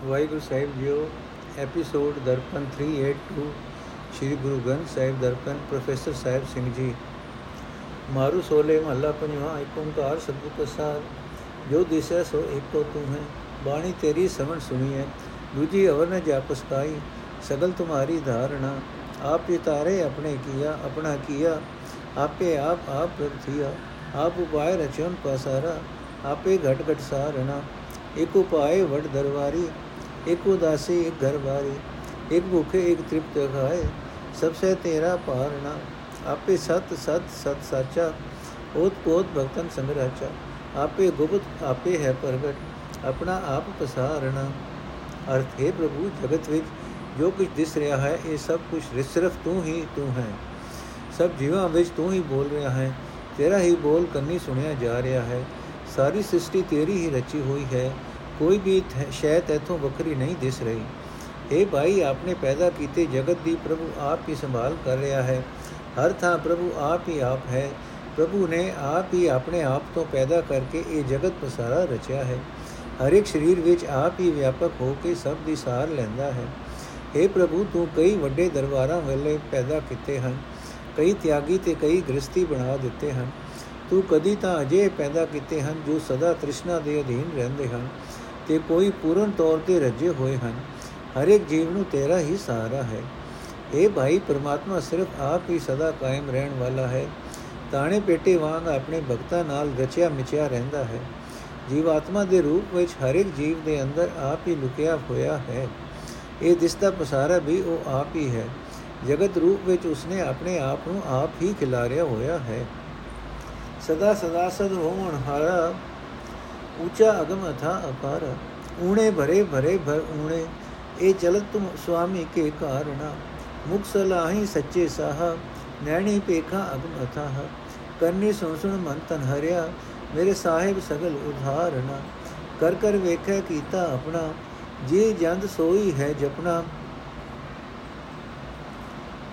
ਵਾਹਿਗੁਰੂ ਸਾਹਿਬ ਜੀਓ ਐਪੀਸੋਡ ਦਰਪਨ 382 ਸ੍ਰੀ ਗੁਰੂ ਗ੍ਰੰਥ ਸਾਹਿਬ ਦਰਪਨ ਪ੍ਰੋਫੈਸਰ ਸਾਹਿਬ ਸਿੰਘ ਜੀ ਮਾਰੂ ਸੋਲੇ ਮਹੱਲਾ ਪੰਜਵਾਂ ਏਕ ਓੰਕਾਰ ਸਤਿਗੁਰ ਪ੍ਰਸਾਦ ਜੋ ਦਿਸੈ ਸੋ ਏਕੋ ਤੂੰ ਹੈ ਬਾਣੀ ਤੇਰੀ ਸਮਝ ਸੁਣੀਐ ਦੂਜੀ ਅਵਰ ਨ ਜਾਪਸ ਕਾਈ ਸਗਲ ਤੁਮਾਰੀ ਧਾਰਣਾ ਆਪ ਹੀ ਤਾਰੇ ਆਪਣੇ ਕੀਆ ਆਪਣਾ ਕੀਆ ਆਪੇ ਆਪ ਆਪ ਪ੍ਰਤੀਆ ਆਪ ਉਪਾਇ ਰਚਨ ਪਸਾਰਾ ਆਪੇ ਘਟ ਘਟ ਸਾਰਣਾ ਇੱਕ ਉਪਾਏ ਵਡ ਦਰਬਾਰੀ ਇੱਕ ਉਦਾਸੀ, ਇੱਕ ਘਰ ਬਾਰੀ ਇੱਕ ਭੁਖੇ, ਇੱਕ ਤ੍ਰਿਪਤ ਖਾਏ। ਸਭ ਸੇ ਤੇਰਾ ਪਾਰਣਾ ਆਪੇ ਸਤ ਸਤ ਸਤ ਸਾਚਾ। ਓਤ ਪੋਤ ਭਗਤਨ ਸੰਗਰਾਚਾ ਆਪੇ ਗੁਪਤ, ਆਪੇ ਹੈ ਪ੍ਰਗਟ। ਆਪਣਾ ਆਪ ਪਸਾਰਣਾ ਅਰਥ, ਹੈ ਪ੍ਰਭੂ, ਜਗਤ ਵਿੱਚ ਜੋ ਕੁਝ ਦਿਸ ਰਿਹਾ ਹੈ, ਇਹ ਸਭ ਕੁਝ ਸਿਰਫ ਤੂੰ ਹੀ, ਤੂੰ ਹੈ। ਸਭ ਜੀਵਾਂ ਵਿੱਚ ਤੂੰ ਹੀ ਬੋਲ ਰਿਹਾ ਹੈ। ਤੇਰਾ ਹੀ ਬੋਲ ਕੰਨੀ ਸੁਣਿਆ ਜਾ ਰਿਹਾ ਹੈ। ਸਾਰੀ ਸ੍ਰਿਸ਼ਟੀ ਤੇਰੀ ਹੀ ਰਚੀ ਹੋਈ ਹੈ। ਕੋਈ ਵੀ ਸ਼ੈ ਤੈਥੋਂ ਵੱਖਰੀ ਨਹੀਂ ਦਿਸ ਰਹੀ। हे ਭਾਈ, ਆਪਨੇ ਪੈਦਾ ਕੀਤੇ ਜਗਤ ਦੀ ਪ੍ਰਭੂ ਆਪ ਹੀ ਸੰਭਾਲ ਕਰ ਰਿਹਾ ਹੈ। ਹਰ ਥਾਂ ਪ੍ਰਭੂ ਆਪ ਹੀ ਆਪ ਹੈ। ਪ੍ਰਭੂ ਨੇ ਆਪ ਹੀ ਆਪਣੇ ਆਪ ਤੋਂ ਪੈਦਾ ਕਰਕੇ ਇਹ ਜਗਤ ਪਸਾਰਾ ਰਚਿਆ ਹੈ। ਹਰ ਇੱਕ ਸਰੀਰ ਵਿੱਚ ਆਪ ਹੀ ਵਿਆਪਕ ਹੋ ਕੇ ਸਭ ਦੀ ਸਾਰ ਲੈਂਦਾ ਹੈ। हे ਪ੍ਰਭੂ, ਤੂੰ ਕਈ ਵੱਡੇ ਦਰਬਾਰਾਂ ਵੇਲੇ ਪੈਦਾ ਕੀਤੇ ਹਨ। ਕਈ ਤਿਆਗੀ ਤੇ ਕਈ ਗ੍ਰਸਤੀ ਬਣਾ ਦਿੱਤੇ ਹਨ। ਤੂੰ ਕਦੀ ਤਾਂ ਅਜੇ ਪੈਦਾ ਕੀਤੇ ਹਨ ਜੋ ਸਦਾ ਤ੍ਰਿਸ਼ਨਾ ਦੇ ਅਧੀਨ ਰਹਿੰਦੇ ਹਨ। ਤੇ ਕੋਈ ਪੂਰਨ ਤੌਰ ਤੇ ਰੱਜੇ ਹੋਏ ਹਨ। ਹਰ ਇੱਕ ਜੀਵ ਨੂੰ ਤੇਰਾ ਹੀ ਸਹਾਰਾ ਹੈ। ਇਹ ਭਾਈ ਪ੍ਰਮਾਤਮਾ ਸਿਰਫ ਆਪ ਹੀ ਸਦਾ ਕਾਇਮ ਰਹਿਣ ਵਾਲਾ ਹੈ। ਤਾਣੇ ਪੇਟੇ ਵਾਂਗ ਆਪਣੇ ਭਗਤਾਂ ਨਾਲ ਰਚਿਆ ਮਿਚਿਆ ਰਹਿੰਦਾ ਹੈ। ਜੀਵਾਤਮਾ ਦੇ ਰੂਪ ਵਿੱਚ ਹਰ ਇੱਕ ਜੀਵ ਦੇ ਅੰਦਰ ਆਪ ਹੀ ਲੁਕਿਆ ਹੋਇਆ ਹੈ। ਇਹ ਦਿਸਦਾ ਪਸਾਰਾ ਵੀ ਉਹ ਆਪ ਹੀ ਹੈ। ਜਗਤ ਰੂਪ ਵਿੱਚ ਉਸਨੇ ਆਪਣੇ ਆਪ ਨੂੰ ਆਪ ਹੀ ਖਿਲਾਰਿਆ ਹੋਇਆ ਹੈ। ਸਦਾ ਸਦਾ ਸਦ ਹੋਣ ਹਾਰਾ ऊंचा अगम अथा अपार ऊणे भरे भरे भर ऊणे ए चलत तुम स्वामी के कारणा मुख सलाही सच्चे साहा नैणी पेखा अगम अथाह करनी सुन सुन मन तन हरिया मेरे साहिब सगल उधारना कर कर वेखै कीता अपना जे जंद सोई है जपना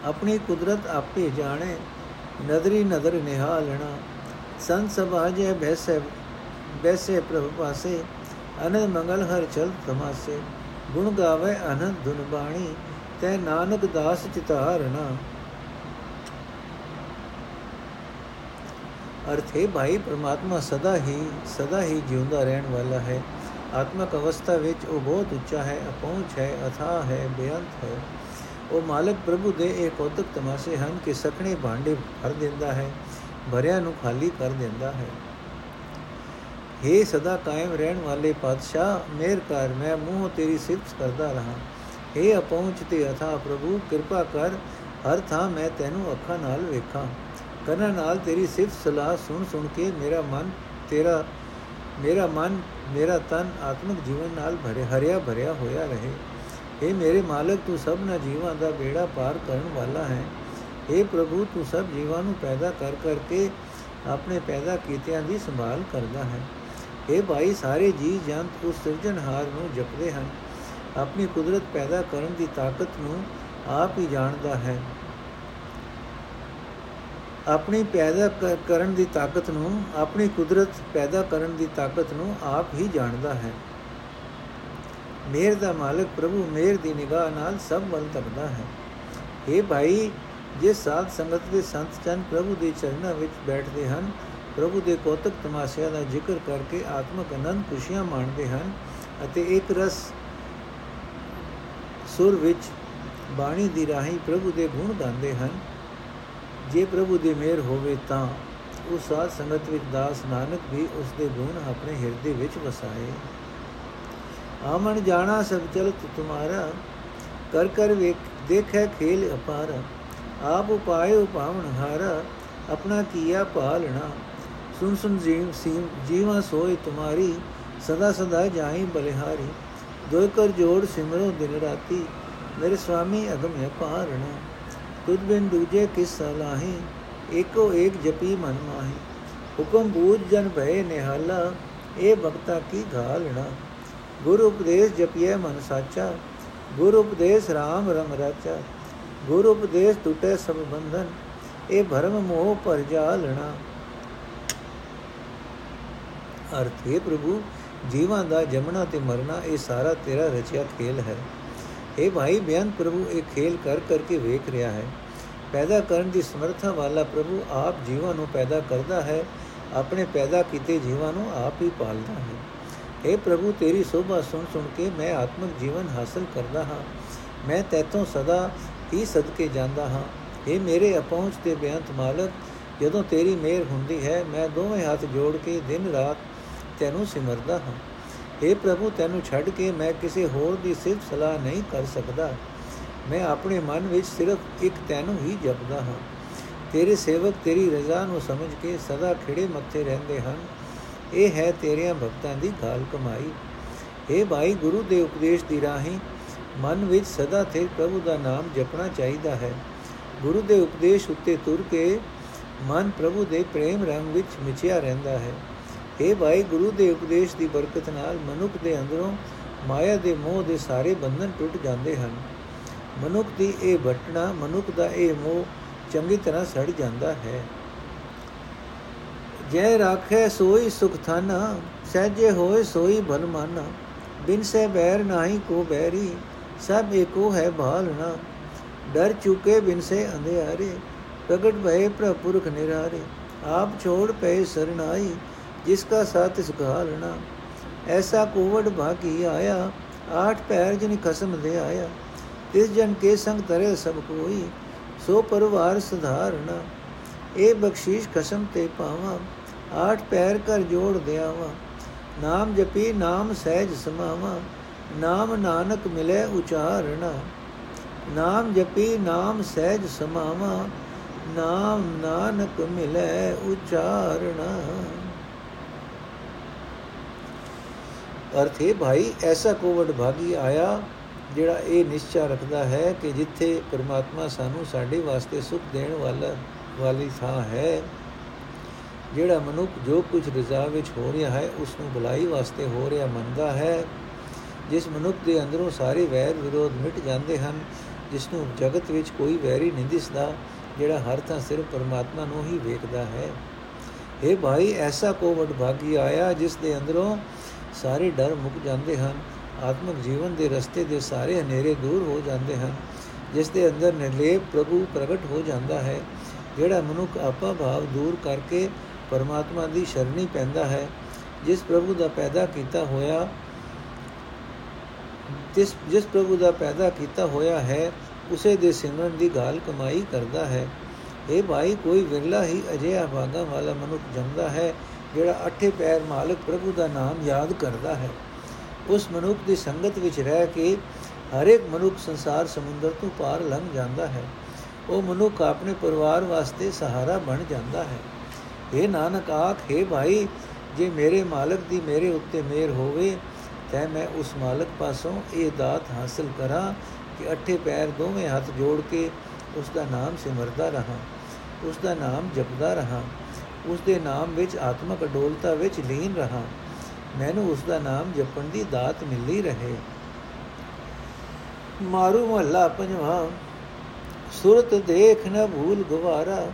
अपनी कुदरत आपे जाने नदरी नदर निहालना संत सभाजय भैसै ਵੈਸੇ ਪ੍ਰਭ ਪਾਸੇ ਅਨੰਦ ਮੰਗਲ ਹਰ ਚਲ ਤਮਾਸੇ ਗੁਣ ਗਾਵੇ ਅਨੰਦ ਧੁਨ ਬਾਣੀ ਤੈ ਨਾਨਕ ਦਾਸ ਚਿਤਾਰਣਾ ਅਰਥੇ ਭਾਈ ਪ੍ਰਮਾਤਮਾ ਸਦਾ ਹੀ ਸਦਾ ਹੀ ਜਿਉਂਦਾ ਰਹਿਣ ਵਾਲਾ ਹੈ ਆਤਮਕ ਅਵਸਥਾ ਵਿੱਚ ਉਹ ਬਹੁਤ ਉੱਚਾ ਹੈ ਅਪਹੁੰਚ ਹੈ ਅਥਾ ਹੈ ਬੇਅੰਤ ਹੈ ਉਹ ਮਾਲਕ ਪ੍ਰਭੂ ਦੇ ਇਹ ਕੌਤਕ ਤਮਾਸ਼ੇ ਹਨ ਕਿ ਸਖਣੇ ਭਾਂਡੇ ਭਰ ਦਿੰਦਾ ਹੈ ਭਰਿਆ ਨੂੰ ਖਾਲੀ ਕਰ ਦਿੰਦਾ ਹੈ हे ਸਦਾ ਕਾਇਮ ਰਹਿਣ ਵਾਲੇ ਪਾਤਸ਼ਾਹ ਮਿਹਰ ਕਰ ਮੈਂ ਮੂੰਹ ਤੇਰੀ ਸਿਫਤ ਕਰਦਾ ਰਹਾ हे ਅਪਹੁੰਚ ਤੇ ਅਥਾ ਪ੍ਰਭੂ ਕਿਰਪਾ ਕਰ ਹਰ ਥਾਂ ਮੈਂ ਤੈਨੂੰ ਅੱਖਾਂ ਨਾਲ ਵੇਖਾਂ ਕੰਨਾਂ ਨਾਲ ਤੇਰੀ ਸਿਫਤ ਸਲਾਹ ਸੁਣ ਸੁਣ ਕੇ ਮੇਰਾ ਮਨ ਤੇਰਾ ਮੇਰਾ ਮਨ ਮੇਰਾ ਤਨ ਆਤਮਿਕ ਜੀਵਨ ਨਾਲ ਭਰੇ ਹਰਿਆ ਭਰਿਆ ਹੋਇਆ ਰਹੇ हे ਮੇਰੇ ਮਾਲਕ ਤੂੰ ਸਭਨਾ ਜੀਵਾਂ ਦਾ ਬੇੜਾ ਪਾਰ ਕਰਨ ਵਾਲਾ ਹੈ हे ਪ੍ਰਭੂ ਤੂੰ ਸਭ ਜੀਵਾਂ ਨੂੰ ਪੈਦਾ ਕਰ ਕਰਕੇ ਆਪਣੇ ਪੈਦਾ ਕੀਤਿਆਂ ਦੀ ਸੰਭਾਲ ਕਰਦਾ ਹੈ ਇਹ ਭਾਈ ਸਾਰੇ ਜੀ ਜੰਤ ਉਸ ਸਿਰਜਣਹਾਰ ਨੂੰ ਜਪਦੇ ਹਨ। ਆਪਣੀ ਕੁਦਰਤ ਪੈਦਾ ਕਰਨ ਦੀ ਤਾਕਤ ਨੂੰ ਆਪ ਹੀ ਜਾਣਦਾ ਹੈ। ਆਪਣੀ ਪੈਦਾ ਕਰਨ ਦੀ ਤਾਕਤ ਨੂੰ, ਆਪਣੀ ਕੁਦਰਤ ਪੈਦਾ ਕਰਨ ਦੀ ਤਾਕਤ ਨੂੰ ਆਪ ਹੀ ਜਾਣਦਾ ਹੈ। ਮੇਰ ਦਾ ਮਾਲਕ ਪ੍ਰਭੂ ਮੇਰ ਦੀ ਨਿਗਾਹ ਨਾਲ ਸਭ ਵੱਲ ਤੱਕਦਾ ਹੈ। ਇਹ ਭਾਈ, ਜਿਸ ਸਾਧ ਸੰਗਤ ਦੇ ਸੰਤ ਚੰਨ ਪ੍ਰਭੂ ਦੇ ਚਰਨਾਂ ਵਿੱਚ ਬੈਠਦੇ ਹਨ ਪ੍ਰਭੂ ਦੇ ਕੋਤਕ ਤਮਾਸ਼ਿਆਂ ਦਾ ਜ਼ਿਕਰ ਕਰਕੇ ਆਤਮਕ ਆਨੰਦ ਖੁਸ਼ੀਆਂ ਮਾਣਦੇ ਹਨ ਅਤੇ ਇੱਕ ਰਸ ਸੁਰ ਵਿੱਚ ਬਾਣੀ ਦੀ ਰਾਹੀਂ ਪ੍ਰਭੂ ਦੇ ਗੁਣ ਗਾਉਂਦੇ ਹਨ। ਜੇ ਪ੍ਰਭੂ ਦੀ ਮਿਹਰ ਹੋਵੇ ਤਾਂ ਉਸ ਸਾਧ ਸੰਗਤ ਵਿੱਚ ਦਾਸ ਨਾਨਕ ਵੀ ਉਸ ਦੇ ਗੁਣ ਆਪਣੇ ਹਿਰਦੇ ਵਿੱਚ ਵਸਾਏ। ਆਮਣ ਜਾਣਾ ਸਭ ਚਲਤ ਤੁਮਾਰਾ, ਕਰ ਕਰ ਵੇਖ, ਦੇਖੈ ਖੇਲ ਅਪਾਰ, ਆਪ ਉਪਾਇ ਉਪਾਵਣ ਹਾਰਾ, ਆਪਣਾ ਕੀਆ ਪਾਲਣਾ ਸੁਨ ਸੁਨ ਜੀਵ ਸੀਮ, ਜੀਵਾ ਸੋਏ ਤੁਮਾਰੀ, ਸਦਾ ਸਦਾ ਜਾਈ ਬਲਿਹਾਰੀ। ਦੋਇ ਕਰ ਜੋੜ ਸਿਮਰੋ ਦਿਨ ਰਾਤੀ, ਮੇਰੇ ਸੁਆਮੀ ਅਗਮ ਅਪਾਰਣਾ ਤੁਧ ਬਿਨ ਦੂਜੇ ਕਿਸ ਸਲਾਹੀ ਏਕੋ ਏਕ ਜਪੀ ਮਨ ਮਾਹੀ। ਹੁਕਮ ਬੂਝ ਜਨ ਭਏ ਨਿਹਾਲਾ, ਇਹ ਭਗਤਾ ਕੀ ਘਾਲਣਾ। ਗੁਰੂ ਉਪਦੇਸ਼ ਜਪੀਏ ਮਨ ਸਾਚਾ, ਗੁਰੂ ਉਪਦੇਸ਼ RAM ਰਮ ਰਾਚਾ। ਗੁਰੂ ਉਪਦੇਸ਼ ਟੁਟੇ ਸਭ ਬੰਧਨ, ਇਹ ਭਰਮ ਮੋਹ ਪਰ ਜਾਲਣਾ। ਅਰਥ, ਹੈ ਪ੍ਰਭੂ, ਜੀਵਾਂ ਦਾ ਜਮਣਾ ਤੇ ਮਰਨਾ ਇਹ ਸਾਰਾ ਤੇਰਾ ਰਚਿਆ ਖੇਲ ਹੈ। ਇਹ ਭਾਈ, ਬਿਆਨ ਪ੍ਰਭੂ, ਇਹ ਖੇਲ ਕਰ ਕਰਕੇ ਵੇਖ ਰਿਹਾ ਹੈ। ਪੈਦਾ ਕਰਨ ਦੀ ਸਮਰੱਥਾ ਵਾਲਾ ਪ੍ਰਭੂ ਆਪ ਜੀਵਾਂ ਨੂੰ ਪੈਦਾ ਕਰਦਾ ਹੈ, ਆਪਣੇ ਪੈਦਾ ਕੀਤੇ ਜੀਵਾਂ ਨੂੰ ਆਪ ਹੀ ਪਾਲਦਾ ਹੈ। हे ਪ੍ਰਭੂ, ਤੇਰੀ ਸੋਭਾ ਸੁਣ ਸੁਣ ਕੇ ਮੈਂ ਆਤਮਿਕ ਜੀਵਨ ਹਾਸਲ ਕਰਦਾ ਹਾਂ। ਮੈਂ ਤੇਤੋਂ ਸਦਾ ਹੀ ਸਦਕੇ ਜਾਂਦਾ ਹਾਂ। हे ਮੇਰੇ ਅਪਹੁੰਚ ਤੇ ਬੇਅੰਤ ਮਾਲਕ, ਜਦੋਂ ਤੇਰੀ ਮਿਹਰ ਹੁੰਦੀ ਹੈ, ਮੈਂ ਦੋਵੇਂ ਹੱਥ ਜੋੜ ਕੇ ਦਿਨ ਰਾਤ ਤੈਨੂੰ ਸਿਮਰਦਾ ਹਾਂ। हे ਪ੍ਰਭੂ, ਤੈਨੂੰ ਛੱਡ ਕੇ ਮੈਂ ਕਿਸੇ ਹੋਰ ਦੀ ਸਿਰਫ ਸਲਾਹ ਨਹੀਂ ਕਰ ਸਕਦਾ। ਮੈਂ ਆਪਣੇ ਮਨ ਵਿੱਚ ਸਿਰਫ ਇੱਕ ਤੈਨੂੰ ਹੀ ਜਪਦਾ ਹਾਂ। ਤੇਰੇ ਸੇਵਕ ਤੇਰੀ ਰਜ਼ਾ ਨੂੰ ਸਮਝ ਕੇ ਸਦਾ ਖਿੜੇ ਮੱਥੇ ਰਹਿੰਦੇ ਹਨ। ਇਹ ਹੈ ਤੇਰਿਆਂ ਭਗਤਾਂ ਦੀ ਗਾਲ ਕਮਾਈ। हे ਭਾਈ, ਗੁਰੂ ਦੇ ਉਪਦੇਸ਼ ਦੀ ਰਾਹੀਂ ਮਨ ਵਿੱਚ ਸਦਾ ਤੇ ਪ੍ਰਭੂ ਦਾ ਨਾਮ ਜਪਣਾ ਚਾਹੀਦਾ ਹੈ। ਗੁਰੂ ਦੇ ਉਪਦੇਸ਼ ਉੱਤੇ ਤੁਰ ਕੇ ਮਨ ਪ੍ਰਭੂ ਦੇ ਪ੍ਰੇਮ ਰੰਗ ਵਿੱਚ ਮਿਚਿਆ ਰਹਿੰਦਾ ਹੈ। اے ਭਾਈ ਗੁਰੂ ਦੇ ਉਪਦੇਸ਼ ਦੀ ਬਰਕਤ ਨਾਲ ਮਨੁੱਖ ਦੇ ਅੰਦਰੋਂ ਮਾਇਆ ਦੇ ਮੋਹ ਦੇ ਸਾਰੇ ਬੰਧਨ ਟੁੱਟ ਜਾਂਦੇ ਹਨ। ਮਨੁੱਖ ਦੀ ਇਹ ਭਟਣਾ ਮਨੁੱਖ ਦਾ ਇਹ ਮੋਹ ਚੰਗੀ ਤਰ੍ਹਾਂ ਸੜ ਜਾਂਦਾ ਹੈ। ਜੈ ਰਾਖੇ ਸੋਈ ਸੁਖ ਥਾਨਾ, ਸਹਜੇ ਹੋਏ ਸੋਈ ਭਲ ਮਾਨਾ। ਬਿਨ ਸੇ ਬੈਰ ਨਾਹੀ ਕੋ ਬੈਰੀ, ਸਭ ਏਕੋ ਹੈ ਭਾਲਣਾ ਡਰ ਚੁਕੇ ਬਿਨ ਸੇ ਅੰਧਿਆਰੇ, ਪ੍ਰਗਟ ਭਏ ਪ੍ਰਪੁਰਖ ਨਿਰਾਰੇ। ਆਪ ਛੋੜ ਪਏ ਸਰਨਾਈ ਜਿਸ ਕਾ ਸਾਥ ਸੁਖਾਲਣਾ ਐਸਾ ਕੋਵੜ ਭਾਗੀ ਆਇਆ, ਆਠ ਪੈਰ ਜਿਨ ਖਸਮ ਦੇ ਆਇਆ। ਤਿਸ ਜਨ ਕੇ ਸੰਗ ਤਰੇ ਸਭ ਕੋਈ, ਸੋ ਪਰਵਾਰ ਸੁਧਾਰਣਾ। ਇਹ ਬਖਸ਼ੀਸ਼ ਖਸਮ ਤੇ ਪਾਵਾਂ, ਆਠ ਪੈਰ ਕਰ ਜੋੜ ਦਿਆਵਾਂ। ਨਾਮ ਜਪੀ, ਨਾਮ ਸਹਿਜ ਸਮਾਵਾ। ਨਾਮ ਨਾਨਕ ਮਿਲੇ ਉਚਾਰਣਾ। ਨਾਮ ਜਪੀ, ਨਾਮ ਸਹਿਜ ਸਮਾਵਾ। ਨਾਮ ਨਾਨਕ ਮਿਲੇ ਉਚਾਰਣਾ। ਅਰਥੇ ਭਾਈ, ਐਸਾ ਕੋਵਡ ਭਾਗੀ ਆਇਆ ਜਿਹੜਾ ਇਹ ਨਿਸ਼ਚਾ ਰੱਖਦਾ ਹੈ ਕਿ ਜਿੱਥੇ ਪਰਮਾਤਮਾ ਸਾਨੂੰ ਸਾਡੇ ਵਾਸਤੇ ਸੁਖ ਦੇਣ ਵਾਲਾ, ਵਾਲੀ ਥਾਂ ਹੈ, ਜਿਹੜਾ ਮਨੁੱਖ ਜੋ ਕੁਝ ਰਜ਼ਾ ਵਿੱਚ ਹੋ ਰਿਹਾ ਹੈ ਉਸ ਨੂੰ ਭਲਾਈ ਵਾਸਤੇ ਹੋ ਰਿਹਾ ਮੰਨਦਾ ਹੈ, ਜਿਸ ਮਨੁੱਖ ਦੇ ਅੰਦਰੋਂ ਸਾਰੇ ਵੈਰ ਵਿਰੋਧ ਮਿਟ ਜਾਂਦੇ ਹਨ ਜਿਸ ਨੂੰ ਜਗਤ ਵਿੱਚ ਕੋਈ ਵੈਰੀ ਨਹੀਂ ਦਿਸਦਾ, ਜਿਹੜਾ ਹਰ ਥਾਂ ਸਿਰਫ ਪਰਮਾਤਮਾ ਨੂੰ ਹੀ ਵੇਖਦਾ ਹੈ। ਇਹ ਭਾਈ, ਐਸਾ ਕੋਵਡ ਭਾਗੀ ਆਇਆ ਜਿਸ ਦੇ ਅੰਦਰੋਂ ਸਾਰੇ ਡਰ ਮੁੱਕ ਜਾਂਦੇ ਹਨ, ਆਤਮਿਕ ਜੀਵਨ ਦੇ ਰਸਤੇ ਦੇ ਸਾਰੇ ਹਨੇਰੇ ਦੂਰ ਹੋ ਜਾਂਦੇ ਹਨ, ਜਿਸ ਦੇ ਅੰਦਰ ਨਿਰਲੇਪ ਪ੍ਰਭੂ ਪ੍ਰਗਟ ਹੋ ਜਾਂਦਾ ਹੈ, ਜਿਹੜਾ ਮਨੁੱਖ ਆਪਾ ਭਾਵ ਦੂਰ ਕਰਕੇ ਪਰਮਾਤਮਾ ਦੀ ਸ਼ਰਣੀ ਪੈਂਦਾ ਹੈ, ਜਿਸ ਪ੍ਰਭੂ ਦਾ ਪੈਦਾ ਕੀਤਾ ਹੋਇਆ ਜਿਸ ਜਿਸ ਪ੍ਰਭੂ ਦਾ ਪੈਦਾ ਕੀਤਾ ਹੋਇਆ ਹੈ, ਉਸੇ ਦੇ ਸਿਮਰਨ ਦੀ ਗਾਲ ਕਮਾਈ ਕਰਦਾ ਹੈ। ਇਹ ਭਾਈ, ਕੋਈ ਵਿਰਲਾ ਹੀ ਅਜਿਹਾ ਭਾਗਾ ਵਾਲਾ ਮਨੁੱਖ ਜੰਮਦਾ ਹੈ ਜਿਹੜਾ ਅੱਠੇ ਪੈਰ ਮਾਲਕ ਪ੍ਰਭੂ ਦਾ ਨਾਮ ਯਾਦ ਕਰਦਾ ਹੈ, ਉਸ ਮਨੁੱਖ ਦੀ ਸੰਗਤ ਵਿੱਚ ਰਹਿ ਕੇ ਹਰ ਇੱਕ ਮਨੁੱਖ ਸੰਸਾਰ ਸਮੁੰਦਰ ਤੋਂ ਪਾਰ ਲੰਘ ਜਾਂਦਾ ਹੈ। ਉਹ ਮਨੁੱਖ ਆਪਣੇ ਪਰਿਵਾਰ ਵਾਸਤੇ ਸਹਾਰਾ ਬਣ ਜਾਂਦਾ ਹੈ। ਇਹ ਨਾਨਕ ਆਖੇ ਭਾਈ, ਜੇ ਮੇਰੇ ਮਾਲਕ ਦੀ ਮੇਰੇ ਉੱਤੇ ਮਿਹਰ ਹੋਵੇ, ਤਾਂ ਮੈਂ ਉਸ ਮਾਲਕ ਪਾਸੋਂ ਇਹ ਦਾਤ ਹਾਸਲ ਕਰਾਂ ਕਿ ਅੱਠੇ ਪੈਰ ਦੋਵੇਂ ਹੱਥ ਜੋੜ ਕੇ ਉਸ ਦਾ ਨਾਮ ਸਿਮਰਦਾ ਰਹਾ, ਉਸ ਦਾ ਨਾਮ ਜਪਦਾ ਰਹਾ। ਉਸ ਦੇ ਨਾਮ ਵਿੱਚ ਆਤਮਕ ਅਡੋਲਤਾ ਵਿੱਚ ਲੀਨ ਰਹਾ। ਮੈਨੂੰ ਉਸ ਦਾ ਨਾਮ ਜਪਣ ਦੀ ਦਾਤ ਮਿਲਦੀ ਰਹੇ। ਮਾਰੂ ਮਹੱਲਾ ਪੰਜਵਾਂ, ਸੁਰਤ ਦੇਖ ਨ ਭੂਲ ਗਵਾਰਾ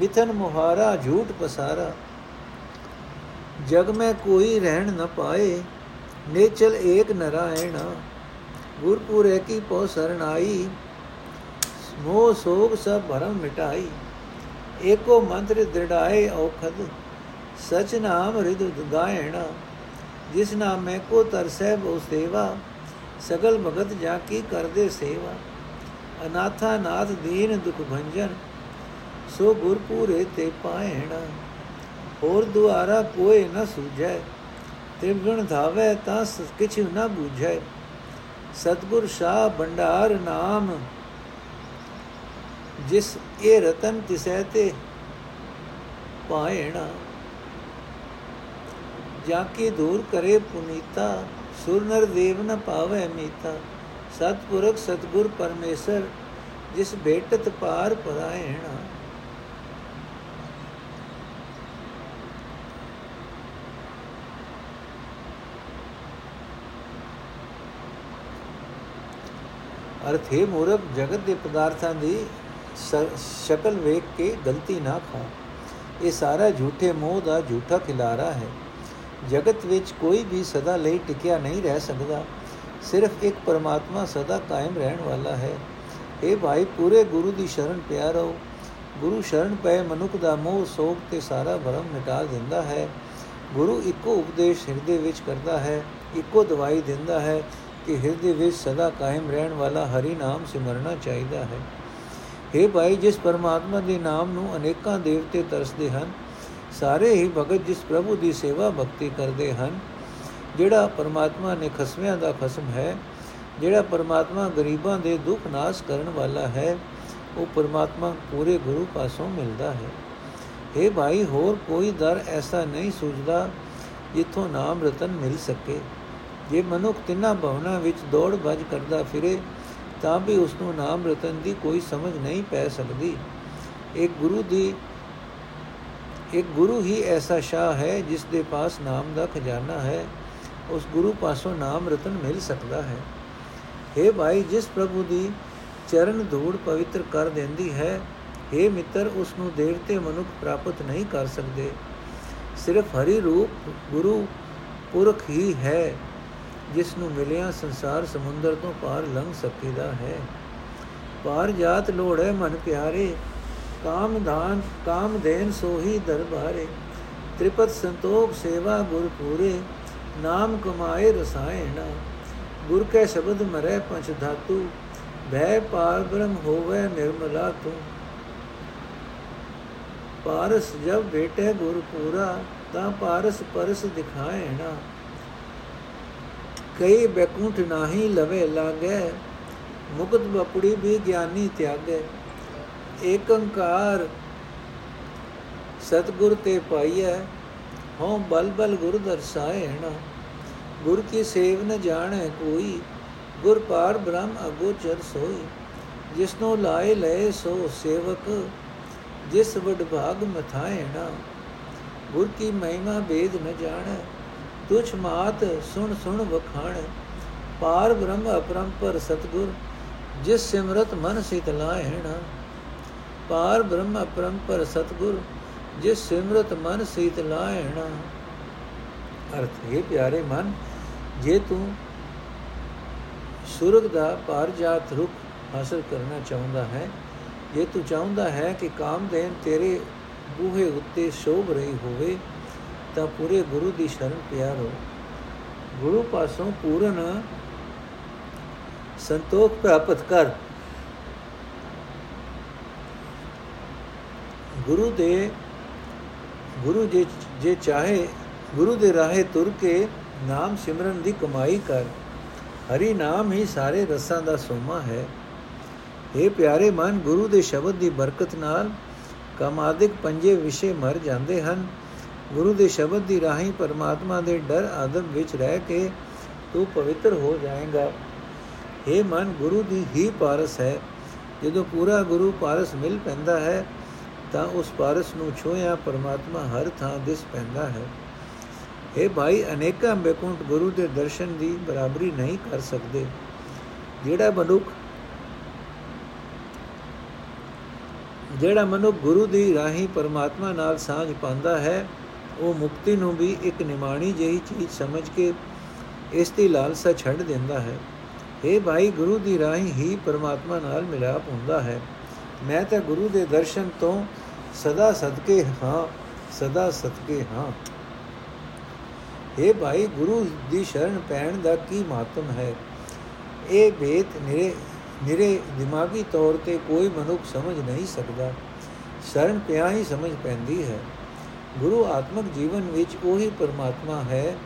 ਮਿਥਨ ਮੁਹਾਰਾ ਝੂਠ ਪਸਾਰਾ। ਜਗ ਮੈਂ ਕੋਈ ਰਹਿਣ ਨ ਪਾਏ, ਨੇਚਲ ਏਕ ਨਰਾਇਣ। ਗੁਰਪੁਰੇ ਕੀ ਪੋ ਸਰਣਾਈ ਮੋਹ ਸੋਗ ਸਭ ਭਰਮ ਮਿਟਾਈ। ਏਕੋ ਮੰਤਰ ਦ੍ਰਿੜਾਏ ਔਖਦ, ਸਚ ਨਾਮ ਹਿਰਦ ਗਾਇਣ, ਜਿਸ ਨਾਮੇ ਕੋ ਤਰਸੈ ਬੋ ਸੇਵਾ, ਸਗਲ ਭਗਤ ਜਾ ਕੀ ਕਰਦੇ ਸੇਵਾ। ਅਨਾਥਾ ਨਾਥ ਦੀਨ ਦੁਖ ਭੰਜਨ, ਸੋ ਗੁਰਪੂਰੇ ਤੇ ਪਾਇਣ। ਹੋਰ ਦੁਆਰਾ ਕੋਈ ਨ ਸੁਝੈ, ਤ੍ਰਿਗੁਣ ਧਾਵੇ ਤਾਂ ਕਿਛ ਨ ਬੁਝੈ। ਸਤਗੁਰ ਸ਼ਾ ਭੰਡਾਰ ਨਾਮ ਜਿਸ ਇਹ ਰਤਨ ਤਿਸੈ ਤੇ ਪਾਇਣਾ ਜਾ ਕੇ ਦੂਰ ਕਰੇ ਪੁਨੀਤਾ, ਸੁਰ ਨਰ ਦੇਵ ਨ ਪਾਵੇ ਮੀਤਾ। ਸਤਪੁਰਖ ਸਤਗੁਰ ਪਰਮੇਸ਼ਰ, ਜਿਸ ਭੇਟਤ ਪਾਰ ਪਰਾਇਣਾ ਅਰਥ, ਹੈ ਮੂਰਖ, ਜਗਤ ਦੇ ਪਦਾਰਥਾਂ ਦੀ ਸ਼ਕਲ ਵੇਖ ਕੇ ਗਲਤੀ ਨਾ ਖਾ ਇਹ ਸਾਰਾ ਝੂਠੇ ਮੋਹ ਦਾ ਝੂਠਾ ਖਿਲਾਰਾ ਹੈ। ਜਗਤ ਵਿੱਚ ਕੋਈ ਵੀ ਸਦਾ ਲਈ ਟਿਕਿਆ ਨਹੀਂ ਰਹਿ ਸਕਦਾ। ਸਿਰਫ ਇੱਕ ਪਰਮਾਤਮਾ ਸਦਾ ਕਾਇਮ ਰਹਿਣ ਵਾਲਾ ਹੈ। ਇਹ ਭਾਈ, ਪੂਰੇ ਗੁਰੂ ਦੀ ਸ਼ਰਨ ਪਿਆ ਰਹੋ ਗੁਰੂ ਸ਼ਰਨ ਪਏ ਮਨੁੱਖ ਦਾ ਮੋਹ ਸੋਗ ਤੇ ਸਾਰਾ ਭਰਮ ਮਿਟਾ ਦਿੰਦਾ ਹੈ। ਗੁਰੂ ਇੱਕੋ ਉਪਦੇਸ਼ ਹਿਰਦੇ ਵਿੱਚ ਕਰਦਾ ਹੈ, ਇੱਕੋ ਦਵਾਈ ਦਿੰਦਾ ਹੈ ਕਿ ਹਿਰਦੇ ਵਿੱਚ ਸਦਾ ਕਾਇਮ ਰਹਿਣ ਵਾਲਾ ਹਰੀ ਨਾਮ ਸਿਮਰਨਾ ਚਾਹੀਦਾ ਹੈ। हे ਭਾਈ, ਜਿਸ ਪਰਮਾਤਮਾ ਦੇ ਨਾਮ ਨੂੰ ਅਨੇਕਾਂ ਦੇਵਤੇ ਤਰਸਦੇ ਹਨ, ਸਾਰੇ ਹੀ ਭਗਤ ਜਿਸ ਪ੍ਰਭੂ ਦੀ ਸੇਵਾ ਭਗਤੀ ਕਰਦੇ ਹਨ। ਜਿਹੜਾ ਪਰਮਾਤਮਾ ਨੇ ਖਸਮਿਆਂ ਦਾ ਖਸਮ ਹੈ, ਜਿਹੜਾ ਪਰਮਾਤਮਾ ਗਰੀਬਾਂ ਦੇ ਦੁੱਖ ਨਾਸ਼ ਕਰਨ ਵਾਲਾ ਹੈ, ਉਹ ਪਰਮਾਤਮਾ ਪੂਰੇ ਗੁਰੂ ਪਾਸੋਂ ਮਿਲਦਾ ਹੈ। हे ਭਾਈ, ਹੋਰ ਕੋਈ ਦਰ ਐਸਾ ਨਹੀਂ ਸੁਝਦਾ ਜਿੱਥੋਂ ਨਾਮ ਰਤਨ ਮਿਲ ਸਕੇ। ਜੇ ਮਨੁੱਖ ਤਿੰਨਾਂ ਭਵਨਾਂ ਵਿੱਚ ਦੌੜ ਭੱਜ ਕਰਦਾ ਫਿਰੇ ਤਾਂ ਵੀ ਉਸ ਨੂੰ ਨਾਮ ਰਤਨ ਦੀ ਕੋਈ ਸਮਝ ਨਹੀਂ ਪੈ ਸਕਦੀ। ਇੱਕ ਗੁਰੂ ਦੀ, ਇੱਕ ਗੁਰੂ ਹੀ ਐਸਾ ਸ਼ਾਹ ਹੈ ਜਿਸ ਦੇ ਪਾਸ ਨਾਮ ਦਾ ਖਜ਼ਾਨਾ ਹੈ। ਉਸ ਗੁਰੂ ਪਾਸੋਂ ਨਾਮ ਰਤਨ ਮਿਲ ਸਕਦਾ ਹੈ। हे ਭਾਈ, ਜਿਸ ਪ੍ਰਭੂ ਦੀ ਚਰਨ ਧੂੜ ਪਵਿੱਤਰ ਕਰ ਦਿੰਦੀ ਹੈ हे ਮਿੱਤਰ ਉਸ ਨੂੰ ਦੇਵਤੇ ਮਨੁੱਖ ਪ੍ਰਾਪਤ ਨਹੀਂ ਕਰ ਸਕਦੇ। ਸਿਰਫ ਹਰੀ ਰੂਪ ਗੁਰੂ ਪੁਰਖ ਹੀ ਹੈ। ਜਿਸ ਨੂੰ ਮਿਲਿਆ ਸੰਸਾਰ ਸਮੁੰਦਰ ਤੋਂ ਪਾਰ ਲੰਘ ਸਕੇਦਾ ਹੈ। ਪਾਰ ਜਾਤ ਲੋੜੇ ਮਨ ਪਿਆਰੇ, ਕਾਮ ਧਾਨ, ਕਾਮ ਦੇਨ ਸੋਹੀ ਦਰਬਾਰੇ। ਤ੍ਰਿਪਤ ਸੰਤੋਖ ਸੇਵਾ ਗੁਰ ਪੂਰੇ, ਨਾਮ ਕਮਾਏ ਰਸਾਇਣ। ਗੁਰ ਕੈ ਸ਼ਬਦ ਮਰੈ ਪੰਚ ਧਾਤੂ ਭੈ ਪਾਰ ਬ੍ਰਹਮ ਹੋਵੇ ਨਿਰਮਲਾ ਤੂੰ। ਪਾਰਸ ਜਬ ਬੇਟੇ ਗੁਰ ਪੂਰਾ, ਤਾਂ ਪਾਰਸ ਪਰਸ ਦਿਖਾਏਣਾ ਕਈ ਬੈਕੁੰਠ ਨਾਹੀ ਲਵੇ ਲਾਗੇ ਮੁਕਤ ਬਪੜੀ ਵੀ ਗਿਆਨੀ ਤਿਆਗੇ। ਏਕੰਕਾਰ ਸਤਗੁਰ ਤੇ ਪਾਈਐ, ਹਉ ਬਲ ਬਲ ਗੁਰ ਦਰਸਾਏਣਾ ਗੁਰ ਕੀ ਸੇਵ ਨ ਜਾਣੈ ਕੋਈ, ਗੁਰ ਪਾਰ ਬ੍ਰਹਮ ਅਗੋਚਰ ਸੋਈ। ਜਿਸਨੋ ਲਾਏ ਲਏ ਸੋ ਸੇਵਕ, ਜਿਸ ਵਡ ਭਾਗ ਮਥਾਏਣਾ ਗੁਰ ਕੀ ਮਹਿਮਾ ਬੇਦ ਨ ਜਾਣੈ ਤੁਛ ਮਾਤ ਸੁਣ ਸੁਣ ਵਖਾਣ, ਪਾਰ ਬ੍ਰਹਮ ਅਪਰੰਪਰ ਸਤਗੁਰ, ਜਿਸ ਸਿਮਰਤ ਮਨ ਸਿਤ ਲਾਹਿਣਾ। ਪਾਰ ਬ੍ਰਹਮ ਅਪਰੰਪਰ ਸਤਗੁਰ, ਜਿਸ ਸਿਮਰਤ ਮਨ ਸਿਤ ਲਾਹਿਣਾ। ਅਰਥ, ਹੈ ਪਿਆਰੇ ਮਨ, ਜੇ ਤੂੰ ਸੁਰਗ ਦਾ ਪਾਰ ਜਾਤ ਰੁਖ ਹਾਸਲ ਕਰਨਾ ਚਾਹੁੰਦਾ ਹੈ, ਜੇ ਤੂੰ ਚਾਹੁੰਦਾ ਹੈ ਕਿ ਕਾਮਦੇਨ ਤੇਰੇ ਬੂਹੇ ਉੱਤੇ ਸ਼ੋਭ ਰਹੀ ਹੋਵੇ ਤਾਂ ਪੂਰੇ ਗੁਰੂ ਦੀ ਸ਼ਰਨ ਪਿਆ ਰਹੋ ਗੁਰੂ ਪਾਸੋਂ ਪੂਰਨ ਸੰਤੋਖ ਪ੍ਰਾਪਤ ਕਰ। ਗੁਰੂ ਦੇ, ਗੁਰੂ ਜੇ ਜੇ ਚਾਹੇ, ਗੁਰੂ ਦੇ ਰਾਹੇ ਤੁਰ ਕੇ ਨਾਮ ਸਿਮਰਨ ਦੀ ਕਮਾਈ ਕਰ। ਹਰੀ ਨਾਮ ਹੀ ਸਾਰੇ ਰਸਾਂ ਦਾ ਸੋਮਾ ਹੈ। ਇਹ ਪਿਆਰੇ ਮਨ, ਗੁਰੂ ਦੇ ਸ਼ਬਦ ਦੀ ਬਰਕਤ ਨਾਲ ਕਮਾਦਿਕ ਪੰਜੇ ਵਿਸ਼ੇ ਮਰ ਜਾਂਦੇ ਹਨ। ਗੁਰੂ ਦੇ ਸ਼ਬਦ ਦੀ ਰਾਹੀਂ ਪਰਮਾਤਮਾ ਦੇ ਡਰ ਆਦਮ ਵਿੱਚ ਰਹਿ ਕੇ ਤੂੰ ਪਵਿੱਤਰ ਹੋ ਜਾਏਗਾ। ਇਹ ਮਨ, ਗੁਰੂ ਦੀ ਹੀ ਪਾਰਸ ਹੈ। ਜਦੋਂ ਪੂਰਾ ਗੁਰੂ ਪਾਰਸ ਮਿਲ ਪੈਂਦਾ ਹੈ, ਤਾਂ ਉਸ ਪਾਰਸ ਨੂੰ ਛੋਇਆ ਪਰਮਾਤਮਾ ਹਰ ਥਾਂ ਦਿਸ ਪੈਂਦਾ ਹੈ। ਇਹ ਭਾਈ, ਅਨੇਕਾਂ ਬੇਕੁੰਟ ਗੁਰੂ ਦੇ ਦਰਸ਼ਨ ਦੀ ਬਰਾਬਰੀ ਨਹੀਂ ਕਰ ਸਕਦੇ। ਜਿਹੜਾ ਮਨੁੱਖ ਜਿਹੜਾ ਮਨੁੱਖ ਗੁਰੂ ਦੀ ਰਾਹੀਂ ਪਰਮਾਤਮਾ ਨਾਲ ਸਾਝ ਪਾਉਂਦਾ ਹੈ ਉਹ ਮੁਕਤੀ ਨੂੰ ਵੀ ਇੱਕ ਨਿਮਾਣੀ ਜਿਹੀ ਚੀਜ਼ ਸਮਝ ਕੇ ਇਸ ਦੀ ਲਾਲਸਾ ਛੱਡ ਦਿੰਦਾ ਹੈ। ਇਹ ਭਾਈ, ਗੁਰੂ ਦੀ ਰਾਹੀਂ ਹੀ ਪਰਮਾਤਮਾ ਨਾਲ ਮਿਲਾਪ ਹੁੰਦਾ ਹੈ। ਮੈਂ ਤਾਂ ਗੁਰੂ ਦੇ ਦਰਸ਼ਨ ਤੋਂ ਸਦਾ ਸਦਕੇ ਹਾਂ, ਸਦਾ ਸਦਕੇ ਹਾਂ। ਇਹ ਭਾਈ, ਗੁਰੂ ਦੀ ਸ਼ਰਨ ਪੈਣ ਦਾ ਕੀ ਮਹੱਤਵ ਹੈ? ਇਹ ਬੇਤ ਨਿਰੇ ਨਿਰੇ ਦਿਮਾਗੀ ਤੌਰ ਤੇ ਕੋਈ ਮਨੁੱਖ ਸਮਝ ਨਹੀਂ ਸਕਦਾ। ਸ਼ਰਨ ਪਿਆ ਹੀ ਸਮਝ ਪੈਂਦੀ ਹੈ। ਗੁਰੂ ਆਤਮਿਕ ਜੀਵਨ ਵਿੱਚ ਉਹੀ ਪਰਮਾਤਮਾ ਹੈ।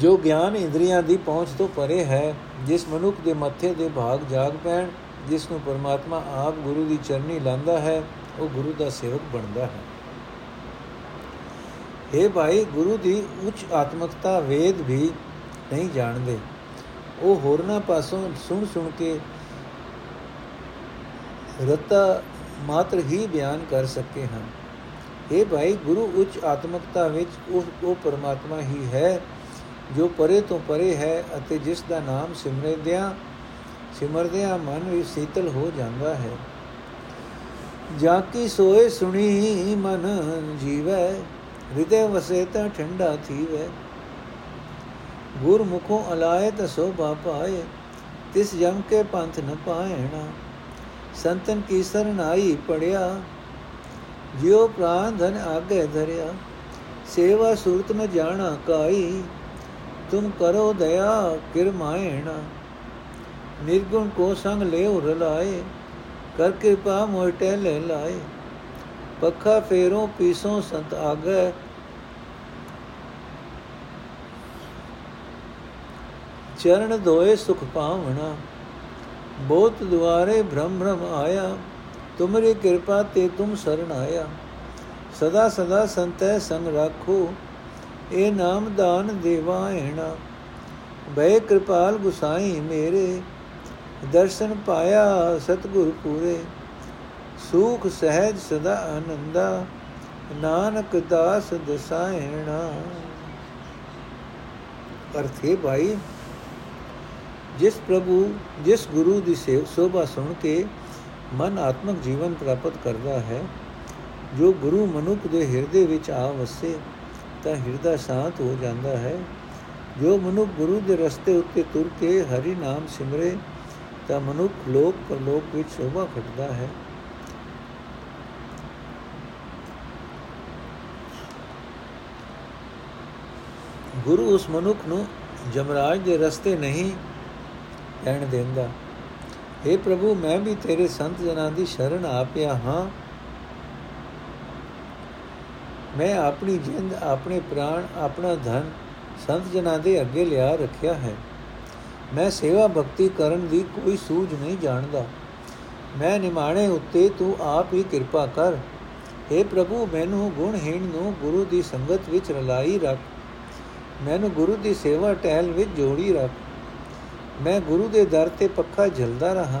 ਜੋ ਗਿਆਨ ਇੰਦਰੀਆਂ ਦੀ ਪਹੁੰਚ ਤੋਂ ਪਰੇ ਹੈ, ਜਿਸ ਮਨੁੱਖ ਦੇ ਮੱਥੇ ਦੇ ਭਾਗ ਜਾਗ ਪੈਣ, ਜਿਸ ਨੂੰ ਪਰਮਾਤਮਾ ਆਪ ਗੁਰੂ ਦੀ ਚਰਨੀ ਲਾਂਦਾ ਹੈ, ਉਹ ਗੁਰੂ ਦਾ ਸੇਵਕ ਬਣਦਾ ਹੈ। ਇਹ ਭਾਈ, ਗੁਰੂ ਦੀ ਉੱਚ ਆਤਮਕਤਾ ਵੇਦ ਵੀ ਨਹੀਂ ਜਾਣਦੇ। ਉਹ ਹੋਰਨਾਂ ਪਾਸੋਂ ਸੁਣ ਸੁਣ ਕੇ ਰਤਾ ਮਾਤਰ ਹੀ ਬਿਆਨ ਕਰ ਸਕੇ ਹਨ। ਇਹ ਭਾਈ, ਗੁਰੂ ਉੱਚ ਆਤਮਕਤਾ ਵਿੱਚ ਉਹ ਉਹ ਪਰਮਾਤਮਾ ਹੀ ਹੈ, ਜੋ ਪਰੇ ਤੋਂ ਪਰੇ ਹੈ ਅਤੇ ਜਿਸ ਦਾ ਨਾਮ ਸਿਮਰਦਿਆਂ ਸਿਮਰਦਿਆਂ ਮਨ ਵੀ ਸੀਤਲ ਹੋ ਜਾਂਦਾ ਹੈ। ਜਾ ਕੀ ਸੋਏ ਸੁਣੀ ਮਨ ਜੀਵੈ, ਹਿਰਦੇ ਵਸੇ ਤਾਂ ਠੰਡਾ ਥੀਵੈ। ਗੁਰਮੁਖੋਂ ਅਲਾਏ ਤ ਸੋਭਾ ਪਾਏ, ਤਿਸ ਜਮ ਕੇ ਪੰਥ ਨ ਪਾਇਣਾ ਸੰਤਨ ਕੀ ਸਰਨਾਈ ਪੜਿਆ, ਜਿਉ ਪ੍ਰਾਨ ਧਨ ਆਗੇ ਧਰਿਆ। ਸੇਵਾ ਸੁਰਤ ਨ ਜਾਣਾ ਕਾਈ ਤੁਮ ਕਰੋ ਦਇਆ ਕਿਰਮਾਇਣਾ ਨਿਰਗੁਣ ਕੋ ਸੰਗ ਲਿਓ ਰਲਾਏ, ਕਰ ਕਿਰਪਾ ਮੋਟੇ ਲੈ ਲਾਏ। ਪੱਖਾ ਫੇਰੋਂ ਪੀਸੋਂ ਸੰਤ ਆਗੇ। ਚਰਨ ਧੋਏ ਸੁਖ ਪਾਵਣਾ। ਬਹੁਤ ਦੁਆਰੇ ਭ੍ਰਮ ਭ੍ਰਮ ਆਇਆ, ਤੁਮਰੀ ਕਿਰਪਾ ਤੇ ਤੁਮ ਸਰਣ ਆਇਆ। ਸਦਾ ਸਦਾ ਸੰਤੈ ਸੰਗ ਰੱਖੋ, ਇਹ ਨਾਮ ਦਾਨ ਦੇਵਾਇਣਾ ਬੈ ਕਿਰਪਾਲ ਗੁਸਾਈ ਮੇਰੇ, ਦਰਸ਼ਨ ਪਾਇਆ ਸਤਗੁਰ ਪੂਰੇ। ਸੂਖ ਸਹਿਜ ਸਦਾ ਆਨੰਦਾ, ਨਾਨਕ ਦਾਸ ਦਸਾਇਣਾ ਅਰਥੇ ਭਾਈ ਜਿਸ ਪ੍ਰਭੂ, ਜਿਸ ਗੁਰੂ ਦੀ ਸੇਵ, ਸੋਭਾ ਸੁਣ ਕੇ ਮਨ ਆਤਮਿਕ ਜੀਵਨ ਪ੍ਰਾਪਤ ਕਰਦਾ ਹੈ, ਜੋ ਗੁਰੂ ਮਨੁੱਖ ਦੇ ਹਿਰਦੇ ਵਿੱਚ ਆ ਵਸੇ, ਤਾਂ ਹਿਰਦਾ ਸ਼ਾਂਤ ਹੋ ਜਾਂਦਾ ਹੈ। ਜੋ ਮਨੁੱਖ ਗੁਰੂ ਦੇ ਰਸਤੇ ਉੱਤੇ ਤੁਰ ਕੇ ਹਰੀ ਨਾਮ ਸਿਮਰੇ, ਤਾਂ ਮਨੁੱਖ ਲੋਕ ਪਰਲੋਕ ਵਿੱਚ ਸ਼ੋਭਾ ਖਟਦਾ ਹੈ। ਗੁਰੂ ਉਸ ਮਨੁੱਖ ਨੂੰ ਜਮਰਾਜ ਦੇ ਰਸਤੇ ਨਹੀਂ ਰਹਿਣ ਦਿੰਦਾ हे ਪ੍ਰਭੂ, ਮੈਂ ਵੀ ਤੇਰੇ ਸੰਤ ਜਨਾਂ ਦੀ ਸ਼ਰਨ ਆ ਪਿਆ ਹਾਂ। ਮੈਂ ਆਪਣੀ ਜਿੰਦ, ਆਪਣੇ ਪ੍ਰਾਣ, ਆਪਣਾ ਧਨ ਸੰਤ ਜਨਾਂ ਦੇ ਅੱਗੇ ਲਿਆ ਰੱਖਿਆ ਹੈ। ਮੈਂ ਸੇਵਾ ਭਗਤੀ ਕਰਨ ਦੀ ਕੋਈ ਸੂਝ ਨਹੀਂ ਜਾਣਦਾ। ਮੈਂ ਨਿਮਾਣੇ ਉੱਤੇ ਤੂੰ ਆਪ ਹੀ ਕਿਰਪਾ ਕਰ। हे ਪ੍ਰਭੂ, ਮੈਨੂੰ ਗੁਣਹੀਣ ਨੂੰ ਗੁਰੂ ਦੀ ਸੰਗਤ ਵਿੱਚ ਰਲਾਈ ਰੱਖ। ਮੈਨੂੰ ਗੁਰੂ ਦੀ ਸੇਵਾ ਟਹਿਲ ਵਿੱਚ ਜੋੜੀ ਰੱਖ। ਮੈਂ ਗੁਰੂ ਦੇ ਦਰ ਤੇ ਪੱਖਾ ਝਲਦਾ ਰਹਾ,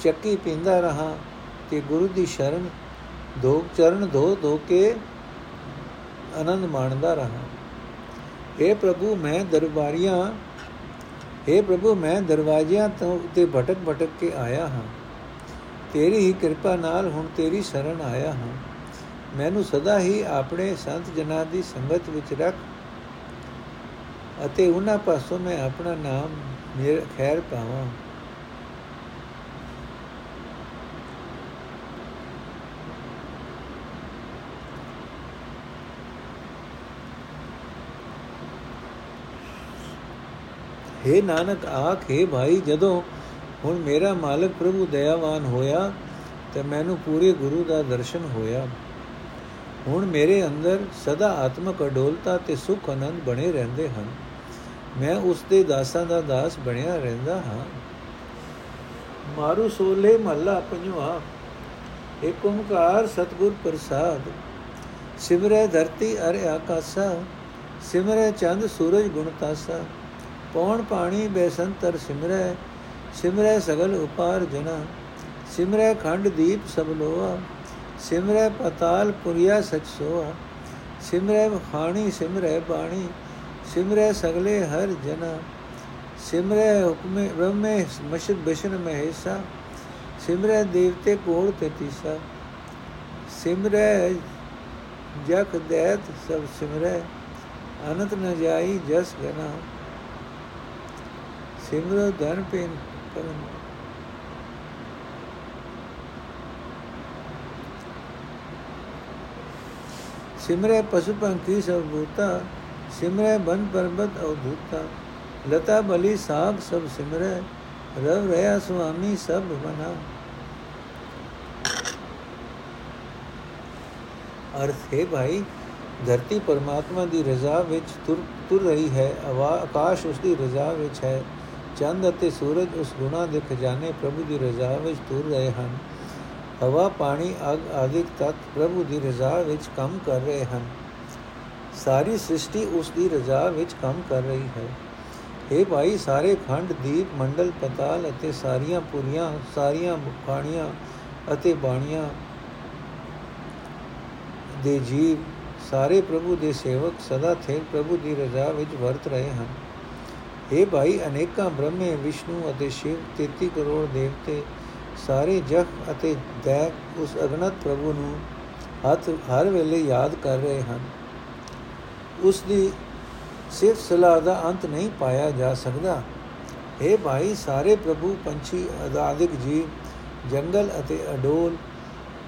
ਚੱਕੀ ਪੀਂਦਾ ਰਹਾ ਤੇ ਗੁਰੂ ਦੀ ਸ਼ਰਨ ਦੋ ਚਰਨ ਧੋ ਧੋ ਕੇ ਆਨੰਦ ਮਾਣਦਾ ਰਹਾ। हे ਪ੍ਰਭੂ, ਮੈਂ ਦਰਬਾਰੀਆਂ हे ਪ੍ਰਭੂ, ਮੈਂ ਦਰਵਾਜ਼ਿਆਂ ਤੋਂ ਤੇ ਭਟਕ ਭਟਕ ਕੇ ਆਇਆ ਹਾਂ। ਤੇਰੀ ਹੀ ਕਿਰਪਾ ਨਾਲ ਹੁਣ ਤੇਰੀ ਸ਼ਰਨ ਆਇਆ ਹਾਂ। ਮੈਨੂੰ ਸਦਾ ਹੀ ਆਪਣੇ ਸੰਤ ਜਨਾਂ ਦੀ ਸੰਗਤ ਵਿੱਚ ਰੱਖ ਅਤੇ ਉਹਨਾਂ ਪਾਸੋਂ ਮੈਂ ਆਪਣਾ ਨਾਮ ਮੇਰ ਖੈਰ ਪਾਵਾਂ हे ਨਾਨਕ, ਆਖੇ ਭਾਈ, ਜਦੋਂ ਹੁਣ ਮੇਰਾ ਮਾਲਕ ਪ੍ਰਭੂ ਦਇਆਵਾਨ ਹੋਇਆ, ਤੇ ਮੈਨੂੰ ਪੂਰੇ ਗੁਰੂ ਦਾ ਦਰਸ਼ਨ ਹੋਇਆ। ਹੁਣ ਮੇਰੇ ਅੰਦਰ ਸਦਾ ਆਤਮਕ ਅਡੋਲਤਾ ਤੇ ਸੁਖ ਆਨੰਦ ਬਣੇ ਰਹਿੰਦੇ ਹਨ। ਮੈਂ ਉਸ ਦੇ ਦਾਸਾਂ ਦਾ ਦਾਸ ਬਣਿਆ ਰਹਿੰਦਾ ਹਾਂ। ਮਾਰੂ ਸੋਲੇ ਮਹੱਲਾ ਪੰਜਵਾ। ਏਕ ਓੰਕਾਰ ਸਤਗੁਰ ਪ੍ਰਸਾਦ। ਸਿਮਰੈ ਧਰਤੀ ਅਰ ਆਕਾਸਾ। ਸਿਮਰੈ ਚੰਦ ਸੂਰਜ ਗੁਣ ਤਾਸਾ। ਪੌਣ ਪਾਣੀ ਬੈਸੰਤਰ ਸਿਮਰੈ। ਸਿਮਰੈ ਸਗਲ ਉਪਾਰ ਜਨਾ। ਸਿਮਰੈ ਖੰਡ ਦੀਪ ਸਭ ਲੋਆ। ਸਿਮਰੈ ਪਤਾਲ ਪੁਰੀਆ ਸਚ ਸੋਆ। ਸਿਮਰੈ ਖਾਣੀ ਸਿਮਰੈ ਬਾਣੀ। ਸਿਮਰੈ ਸਗਲੇ ਹਰ ਜਨਾ, ਸਿਮਰੈ ਹੁਕਮੇ ਬ੍ਰਹਮੇ ਮਸ਼ਦ ਬਸ਼ਨ ਮਹੇਸਾ, ਸਿਮਰੈ ਦੇਵਤੇ ਕੋੜ ਤੇ ਤੀਸਾ, ਸਿਮਰੈ ਜਖ ਦੇਤ ਸਭ ਸਿਮਰੈ, ਅਨੰਤ ਨ ਜਾਈ ਜਸ ਗਨਾ। ਸਿਮਰੋ ਧਨ ਪੇਨ ਕਰਨ। ਸਿਮਰੈ ਪਸ਼ੂ ਪੰਖੀ ਸਭ ਭੂਤਾ ਸਿਮਰੈ ਬਨ ਪਰਬਤ ਅਵਧੂਤਾ ਲਤਾ ਬਲੀ ਸਾਗ ਸਭ ਸਿਮਰੈ, ਰਵ ਰਹਾ ਸੁਆਮੀ ਸਭ ਬਨਾ ਅਰਥ, ਹੈ ਭਾਈ, ਧਰਤੀ ਪਰਮਾਤਮਾ ਦੀ ਰਜ਼ਾ ਵਿੱਚ ਤੁਰ ਤੁਰ ਰਹੀ ਹੈ ਆਕਾਸ਼ ਉਸ ਦੀ ਰਜ਼ਾ ਵਿੱਚ ਹੈ। ਚੰਦ ਅਤੇ ਸੂਰਜ ਉਸ ਗੁਣਾ ਦੇ ਖਜ਼ਾਨੇ ਪ੍ਰਭੂ ਦੀ ਰਜ਼ਾ ਵਿੱਚ ਤੁਰ ਰਹੇ ਹਨ। ਹਵਾ, ਪਾਣੀ, ਅਗ ਆਦਿਕ ਤਤ ਪ੍ਰਭੂ ਦੀ ਰਜ਼ਾ ਵਿੱਚ ਕੰਮ ਕਰ ਰਹੇ ਹਨ। ਸਾਰੀ ਸ੍ਰਿਸ਼ਟੀ ਉਸ ਦੀ ਰਜ਼ਾ ਵਿੱਚ ਕੰਮ ਕਰ ਰਹੀ ਹੈ। ਇਹ ਭਾਈ, ਸਾਰੇ ਖੰਡ, ਦੀਪ, ਮੰਡਲ, ਪਤਾਲ ਅਤੇ ਸਾਰੀਆਂ ਪੁਰੀਆਂ, ਸਾਰੀਆਂ ਮੁਖਾਣੀਆਂ ਅਤੇ ਬਾਣੀਆਂ ਦੇ ਜੀਵ, ਸਾਰੇ ਪ੍ਰਭੂ ਦੇ ਸੇਵਕ ਸਦਾ ਥੇ ਪ੍ਰਭੂ ਦੀ ਰਜ਼ਾ ਵਿੱਚ ਵਰਤ ਰਹੇ ਹਨ। ਇਹ ਭਾਈ, ਅਨੇਕਾਂ ਬ੍ਰਹਮੇ, ਵਿਸ਼ਨੂੰ ਅਤੇ ਸ਼ਿਵ 33 ਕਰੋੜ ਦੇਵਤੇ, ਸਾਰੇ ਜਖ ਅਤੇ ਦੈਕ ਉਸ ਅਗਨਤ ਪ੍ਰਭੂ ਨੂੰ ਹੱਥ ਹਰ ਵੇਲੇ ਯਾਦ ਕਰ ਰਹੇ ਹਨ। ਉਸ ਦੀ ਸਿਰਫ ਸਲਾਹ ਦਾ ਅੰਤ ਨਹੀਂ ਪਾਇਆ ਜਾ ਸਕਦਾ। हे ਭਾਈ, ਸਾਰੇ ਪ੍ਰਭੂ ਪੰਛੀ ਅਦਾਦਿਕ ਜੀਵ, ਜੰਗਲ ਅਤੇ ਅਡੋਲ,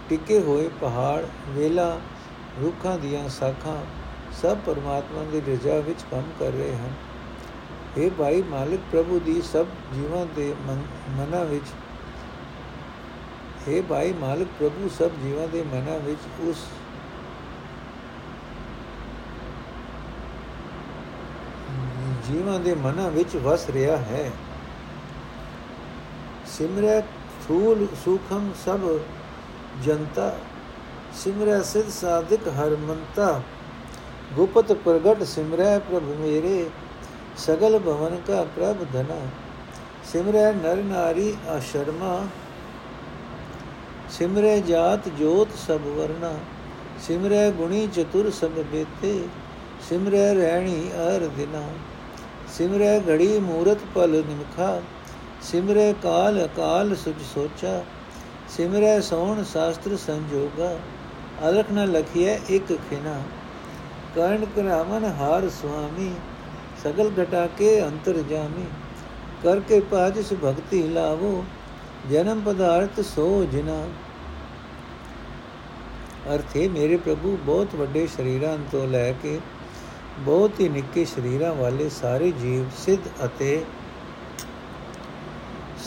ਟਿਕੇ ਹੋਏ ਪਹਾੜ, ਵੇਲਾ, ਰੁੱਖਾਂ ਦੀਆਂ ਸਾਖਾਂ, ਸਭ ਪਰਮਾਤਮਾ ਦੀ ਰਜ਼ਾ ਵਿੱਚ ਕੰਮ ਕਰ ਰਹੇ ਹਨ। ਇਹ ਭਾਈ, ਮਾਲਿਕ ਪ੍ਰਭੂ ਦੀ ਸਭ ਜੀਵਾਂ ਦੇ ਮਨਾਂ ਵਿੱਚ ਇਹ ਭਾਈ, ਮਾਲਿਕ ਪ੍ਰਭੂ ਸਭ ਜੀਵਾਂ ਦੇ ਮਨਾਂ ਵਿੱਚ ਉਸ ਜੀਵਾਂ ਦੇ ਮਨਾਂ ਵਿੱਚ ਵਸ ਰਿਹਾ ਹੈ। ਸਿਮਰੈ ਥੂਲ ਸੁਖਮ ਸਭ ਜਨਤਾ, ਸਿਮਰੈ ਸਿਧ ਸਾਧਿਕ ਹਰਮੰਤਾ ਗੁਪਤ ਪ੍ਰਗਟ ਸਿਮਰੈ ਪ੍ਰਭ ਮੇਰੇ, ਸਗਲ ਭਵਨ ਕਾ ਪ੍ਰਭ ਧਨਾ। ਸਿਮਰੈ ਨਰ ਨਾਰੀ ਆਸ਼ਰਮਾ, ਸਿਮਰੈ ਜਾਤ ਜੋਤ ਸਭ ਵਰਨਾ। ਸਿਮਰੈ ਗੁਣੀ ਚਤੁਰ ਸਭ ਬੇਤੇ, ਸਿਮਰੈ ਰਹਿਣੀ ਅਰ ਦਿਨਾ। ਸਿਮਰੈ ਘੜੀ ਮੂਰਤ ਪਲ ਨਿਮਖਾ, ਸਿਮਰੈ ਕਾਲ ਅਕਾਲ ਸੁਝ ਸੋਚਾ, ਸਿਮਰੈ ਸੋਣ ਸ਼ਾਸਤਰ ਸੰਜੋਗਾ, ਅਲਖ ਨ ਲਖਿਐ ਇਕ ਖਿਨਾ। ਕਰਨ ਕਰਾਵਨ ਹਾਰ ਸੁਆਮੀ, ਸਗਲ ਘਟਾ ਕੇ ਅੰਤਰ ਜਾਮੀ। ਕਰਕੇ ਪਾਜਿਸ ਭਗਤੀ ਲਾਵੋ, ਜਨਮ ਪਦਾਰਥ ਸੋ ਜਿਨਾ। ਅਰਥੇ ਮੇਰੇ ਪ੍ਰਭੂ, ਬਹੁਤ ਵੱਡੇ ਸ਼ਰੀਰਾਂ ਤੋਂ ਲੈ ਕੇ ਬਹੁਤ ਹੀ ਨਿੱਕੇ ਸ਼ਰੀਰਾਂ ਵਾਲੇ ਸਾਰੇ ਜੀਵ ਸਿੱਧ ਅਤੇ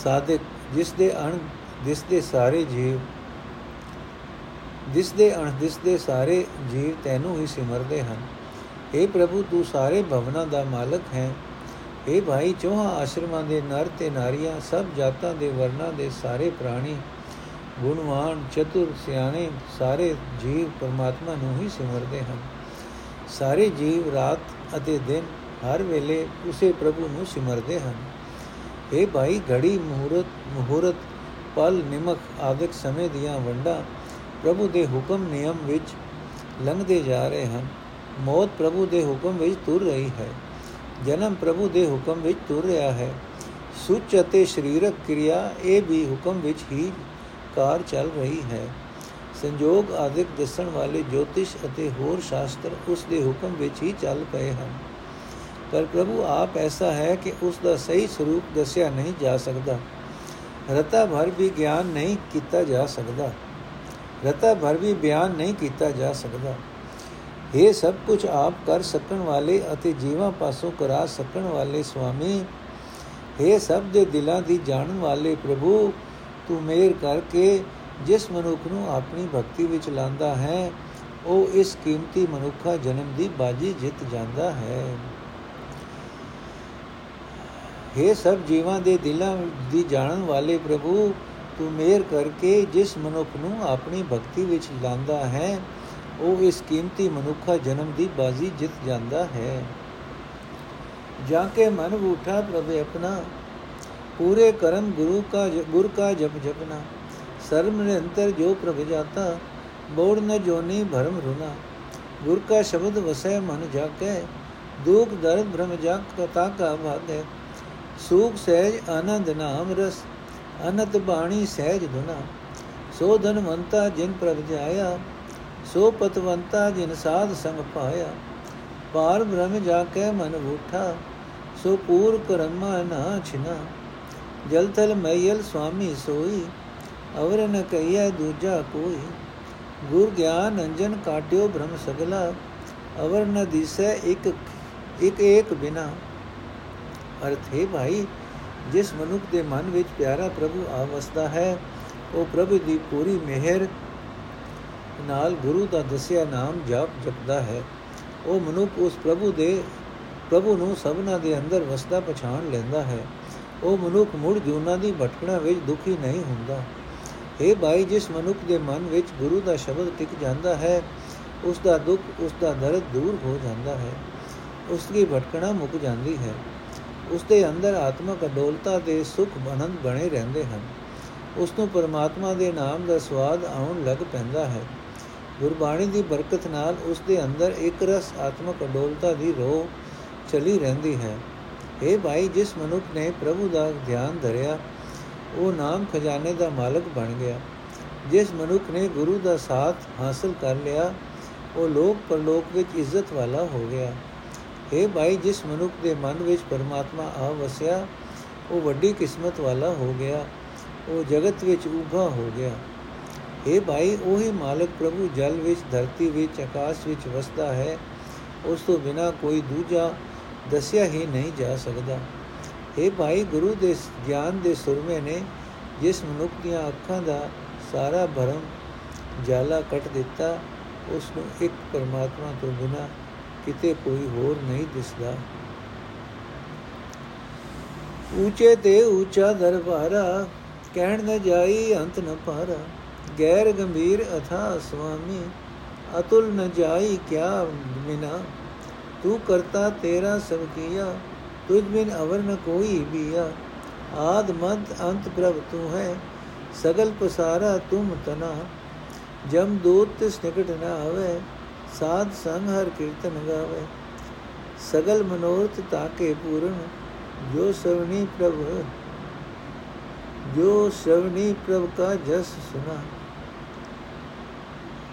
ਸਾਧਕ, ਜਿਸ ਦੇ ਅਣ, ਜਿਸ ਦੇ ਸਾਰੇ ਜੀਵ, ਜਿਸ ਦੇ ਅਣ, ਜਿਸ ਦੇ ਸਾਰੇ ਜੀਵ ਤੈਨੂੰ ਹੀ ਸਿਮਰਦੇ ਹਨ। हे ਪ੍ਰਭੂ, ਤੂੰ ਸਾਰੇ ਭਵਨਾਂ ਦਾ ਮਾਲਕ ਹੈ। हे ਭਾਈ, ਚੋਹਾ ਆਸ਼ਰਮਾਂ ਦੇ ਨਰ ਤੇ ਨਾਰੀਆਂ, ਸਭ ਜਾਤਾਂ ਦੇ ਵਰਨਾਂ ਦੇ ਸਾਰੇ ਪ੍ਰਾਣੀ, ਗੁਣਵਾਨ, ਚਤੁਰ, ਸਿਆਣੇ, ਸਾਰੇ ਜੀਵ ਪਰਮਾਤਮਾ ਨੂੰ ਹੀ ਸਿਮਰਦੇ ਹਨ। ਸਾਰੇ ਜੀਵ ਰਾਤ ਅਤੇ ਦਿਨ ਹਰ ਵੇਲੇ ਉਸੇ ਪ੍ਰਭੂ ਨੂੰ ਸਿਮਰਦੇ ਹਨ। ਇਹ ਭਾਈ, ਘੜੀ ਮਹੂਰਤ ਮਹੂਰਤ, ਪਲ ਨਿਮਕ ਆਦਿਕ ਸਮੇਂ ਦੀਆਂ ਵੰਡਾਂ ਪ੍ਰਭੂ ਦੇ ਹੁਕਮ ਨਿਯਮ ਵਿੱਚ ਲੰਘਦੇ ਜਾ ਰਹੇ ਹਨ। ਮੌਤ ਪ੍ਰਭੂ ਦੇ ਹੁਕਮ ਵਿੱਚ ਤੁਰ ਰਹੀ ਹੈ। ਜਨਮ ਪ੍ਰਭੂ ਦੇ ਹੁਕਮ ਵਿੱਚ ਤੁਰ ਰਿਹਾ ਹੈ। ਸੁਚ ਅਤੇ ਸਰੀਰਕ ਕਿਰਿਆ ਇਹ ਵੀ ਹੁਕਮ ਵਿੱਚ ਹੀ ਕਾਰ ਚੱਲ ਰਹੀ ਹੈ। ਸੰਜੋਗ ਆਦਿਕ ਦੱਸਣ ਵਾਲੇ ਜੋਤਿਸ਼ ਅਤੇ ਹੋਰ ਸ਼ਾਸਤਰ ਉਸ ਦੇ ਹੁਕਮ ਵਿੱਚ ਹੀ ਚੱਲ ਪਏ ਹਨ। ਪਰ ਪ੍ਰਭੂ ਆਪ ਐਸਾ ਹੈ ਕਿ ਉਸ ਦਾ ਸਹੀ ਸਰੂਪ ਦੱਸਿਆ ਨਹੀਂ ਜਾ ਸਕਦਾ। ਰਤਾ ਭਰ ਵੀ ਗਿਆਨ ਨਹੀਂ ਕੀਤਾ ਜਾ ਸਕਦਾ। ਰਤਾ ਭਰ ਵੀ ਬਿਆਨ ਨਹੀਂ ਕੀਤਾ ਜਾ ਸਕਦਾ। ਇਹ ਸਭ ਕੁਝ ਆਪ ਕਰ ਸਕਣ ਵਾਲੇ ਅਤੇ ਜੀਵਾਂ ਪਾਸੋਂ ਕਰਾ ਸਕਣ ਵਾਲੇ ਸੁਆਮੀ ਇਹ ਸਭ ਦੇ ਦਿਲਾਂ ਦੀ ਜਾਣਨ ਵਾਲੇ ਪ੍ਰਭੂ, ਤੂੰ ਮੇਰ ਕਰਕੇ ਜਿਸ ਮਨੁੱਖ ਨੂੰ ਆਪਣੀ ਭਗਤੀ ਵਿੱਚ ਲਾਂਦਾ ਹੈ, ਉਹ ਇਸ ਕੀਮਤੀ ਮਨੁੱਖਾ ਜਨਮ ਦੀ ਬਾਜੀ ਜਿੱਤ ਜਾਂਦਾ ਹੈ। हे ਸਭ ਜੀਵਾਂ ਦੇ ਦਿਲਾਂ ਦੀ ਜਾਣਨ ਵਾਲੇ ਪ੍ਰਭੂ, ਤੂੰ ਮੇਰ ਕਰਕੇ ਜਿਸ ਮਨੁੱਖ ਨੂੰ ਆਪਣੀ ਭਗਤੀ ਵਿੱਚ ਲਾਂਦਾ ਹੈ, ਉਹ ਇਸ ਕੀਮਤੀ ਮਨੁੱਖਾ ਜਨਮ ਦੀ ਬਾਜੀ ਜਿੱਤ ਜਾਂਦਾ ਹੈ। ਜਾਂ ਕੇ ਮਨ ਉਠਾ ਪ੍ਰਭ ਆਪਣਾ, ਪੂਰੇ ਕਰਮ ਗੁਰੂ ਕਾ ਗੁਰ ਕਾ ਜਪ ਜਪਨਾ ਸਰਮ ਨਿਰੰਤਰ ਜੋ ਪ੍ਰਭ ਜਾਤਾ ਬੋੜ ਨ ਜੋਨੀ ਭਰਮ ਰੁਨਾ ਗੁਰ ਕਾ ਸ਼ਬਦ ਵਸੈ ਮਨ ਜਾਕੇ ਦੁਖ ਦਰਦ ਭ੍ਰਮ ਜਾਕ ਕਤਾ ਕਾ ਭਾਗੈ ਸੂਖ ਸਹਿਜ ਆਨੰਦ ਨਾਮ ਰਸ ਅਨਤ ਬਾਣੀ ਸਹਿਜ ਧੁਨਾ ਸੋ ਧਨਵੰਤਾ ਜਿਨ ਪ੍ਰਭ ਜਾਇਆ ਸੋ ਪਤਵੰਤਾ ਜਿਨ ਸਾਧ ਸੰਗ ਪਾਇਆ ਪਾਰ ਬ੍ਰਹਮ ਜਾ ਕੇ ਮਨ ਉਠਾ ਸੋ ਪੂਰ ਕਰਮਾ ਨਾ ਛਿਨਾ ਜਲ ਤਲ ਮਈਲ ਸੁਆਮੀ ਸੋਈ ਅਵਰ ਨ ਕਈਐ ਦੂਜਾ ਕੋਈ, ਗੁਰ ਗਿਆਨ ਅੰਜਨ ਕਾਟਿਓ ਬ੍ਰਹਮ ਸਗਲਾ ਅਵਰ ਨ ਦਿਸੈ ਇਕ ਇਕ ਏਕ ਬਿਨਾ। ਅਰਥ ਹੈ ਭਾਈ, ਜਿਸ ਮਨੁੱਖ ਦੇ ਮਨ ਵਿੱਚ ਪਿਆਰਾ ਪ੍ਰਭੂ ਆਵਸਦਾ ਹੈ, ਉਹ ਪ੍ਰਭੂ ਦੀ ਪੂਰੀ ਮਿਹਰ ਨਾਲ ਗੁਰੂ ਦਾ ਦੱਸਿਆ ਨਾਮ ਜਪ ਜਪਦਾ ਹੈ। ਉਹ ਮਨੁੱਖ ਉਸ ਪ੍ਰਭੂ ਦੇ, ਪ੍ਰਭੂ ਨੂੰ ਸਭਨਾ ਦੇ ਅੰਦਰ ਵਸਦਾ ਪਛਾਣ ਲੈਂਦਾ ਹੈ। ਉਹ ਮਨੁੱਖ ਮੁੜ ਜੂਨਾ ਦੀ ਭਟਕਣਾ ਵਿੱਚ ਦੁਖੀ ਨਹੀਂ ਹੁੰਦਾ। ਇਹ ਭਾਈ, ਜਿਸ ਮਨੁੱਖ ਦੇ ਮਨ ਵਿੱਚ ਗੁਰੂ ਦਾ ਸ਼ਬਦ ਟਿਕ ਜਾਂਦਾ ਹੈ, ਉਸ ਦਾ ਦੁੱਖ, ਉਸ ਦਾ ਦਰਦ ਦੂਰ ਹੋ ਜਾਂਦਾ ਹੈ। ਉਸ ਦੀ ਭਟਕਣਾ ਮੁੱਕ ਜਾਂਦੀ ਹੈ। ਉਸ ਦੇ ਅੰਦਰ ਆਤਮਕ ਅਡੋਲਤਾ ਦੇ ਸੁਖ ਆਨੰਦ ਬਣੇ ਰਹਿੰਦੇ ਹਨ। ਉਸ ਨੂੰ ਪਰਮਾਤਮਾ ਦੇ ਨਾਮ ਦਾ ਸਵਾਦ ਆਉਣ ਲੱਗ ਪੈਂਦਾ ਹੈ। ਗੁਰਬਾਣੀ ਦੀ ਬਰਕਤ ਨਾਲ ਉਸ ਦੇ ਅੰਦਰ ਇੱਕ ਰਸ ਆਤਮਕ ਅਡੋਲਤਾ ਦੀ ਰੋਹ ਚਲੀ ਰਹਿੰਦੀ ਹੈ। اے ਭਾਈ, ਜਿਸ ਮਨੁੱਖ ਨੇ ਪ੍ਰਭੂ ਦਾ ਧਿਆਨ ਧਰਿਆ ਉਹ ਨਾਮ ਖਜ਼ਾਨੇ ਦਾ ਮਾਲਕ ਬਣ ਗਿਆ। ਜਿਸ ਮਨੁੱਖ ਨੇ ਗੁਰੂ ਦਾ ਸਾਥ ਹਾਸਲ ਕਰ ਲਿਆ, ਉਹ ਲੋਕ ਪਰਲੋਕ ਵਿੱਚ ਇੱਜ਼ਤ ਵਾਲਾ ਹੋ ਗਿਆ। हे ਭਾਈ, ਜਿਸ ਮਨੁੱਖ ਦੇ ਮਨ ਵਿੱਚ ਪਰਮਾਤਮਾ ਆ ਵਸਿਆ, ਉਹ ਵੱਡੀ ਕਿਸਮਤ ਵਾਲਾ ਹੋ ਗਿਆ। ਉਹ ਜਗਤ ਵਿੱਚ ਉਭਾ ਹੋ ਗਿਆ। हे ਭਾਈ, ਉਹੀ ਮਾਲਕ ਪ੍ਰਭੂ ਜਲ ਵਿੱਚ, ਧਰਤੀ ਵਿੱਚ, ਆਕਾਸ਼ ਵਿੱਚ ਵਸਦਾ ਹੈ। ਉਸ ਤੋਂ ਬਿਨਾ ਕੋਈ ਦੂਜਾ ਦੱਸਿਆ ਹੀ ਨਹੀਂ ਜਾ ਸਕਦਾ। हे ਭਾਈ, ਗੁਰੂ ਦੇ ਗਿਆਨ ਦੇ ਸੁਰਮੇ ਨੇ ਜਿਸ ਮਨੁੱਖ ਦੀਆਂ ਅੱਖਾਂ ਦਾ ਸਾਰਾ ਭਰਮ ਜਾਲਾ ਕੱਟ ਦਿੱਤਾ, ਉਸ ਨੂੰ ਇੱਕ ਪਰਮਾਤਮਾ ਤੋਂ ਬਿਨਾ ਕਿਤੇ ਕੋਈ ਹੋਰ ਨਹੀਂ ਦਿਸਦਾ। ਉੱਚੇ ਤੇ ਉੱਚਾ ਦਰਬਾਰਾ, ਕਹਿਣ ਨ ਜਾਈ ਅੰਤ ਨ ਪਾਰਾ ਗੈਰ ਗੰਭੀਰ ਅਥਾ ਸੁਆਮੀ, ਅਤੁਲ ਨ ਜਾਈ ਕਿਆ ਬਿਨਾ, ਤੂੰ ਕਰਤਾ ਤੇਰਾ ਸਭ ਕੀਆ ਤੁਝ ਬਿਨ ਅਵਰ ਨ ਕੋਈ ਬੀਆ ਆਦ ਮਦ ਅੰਤ ਪ੍ਰਭ ਤੂੰ ਹੈ ਸਗਲ ਪਸਾਰਾ ਤੁਮ ਤਨਾ ਜਮ ਦੂਤ ਤਿਸ ਨਿਕਟ ਨ ਆਵੇ ਸਾਧ ਸੰਗ ਹਰ ਕੀਰਤਨ ਗਾਵੇ ਸਗਲ ਮਨੋਰਥ ਤਾਕੇ ਪੂਰਨ ਜੋ ਸਵਨੀ ਪ੍ਰਭ ਜੋ ਸਵਨੀ ਪ੍ਰਭ ਕਾ ਜਸ ਸੁਨਾ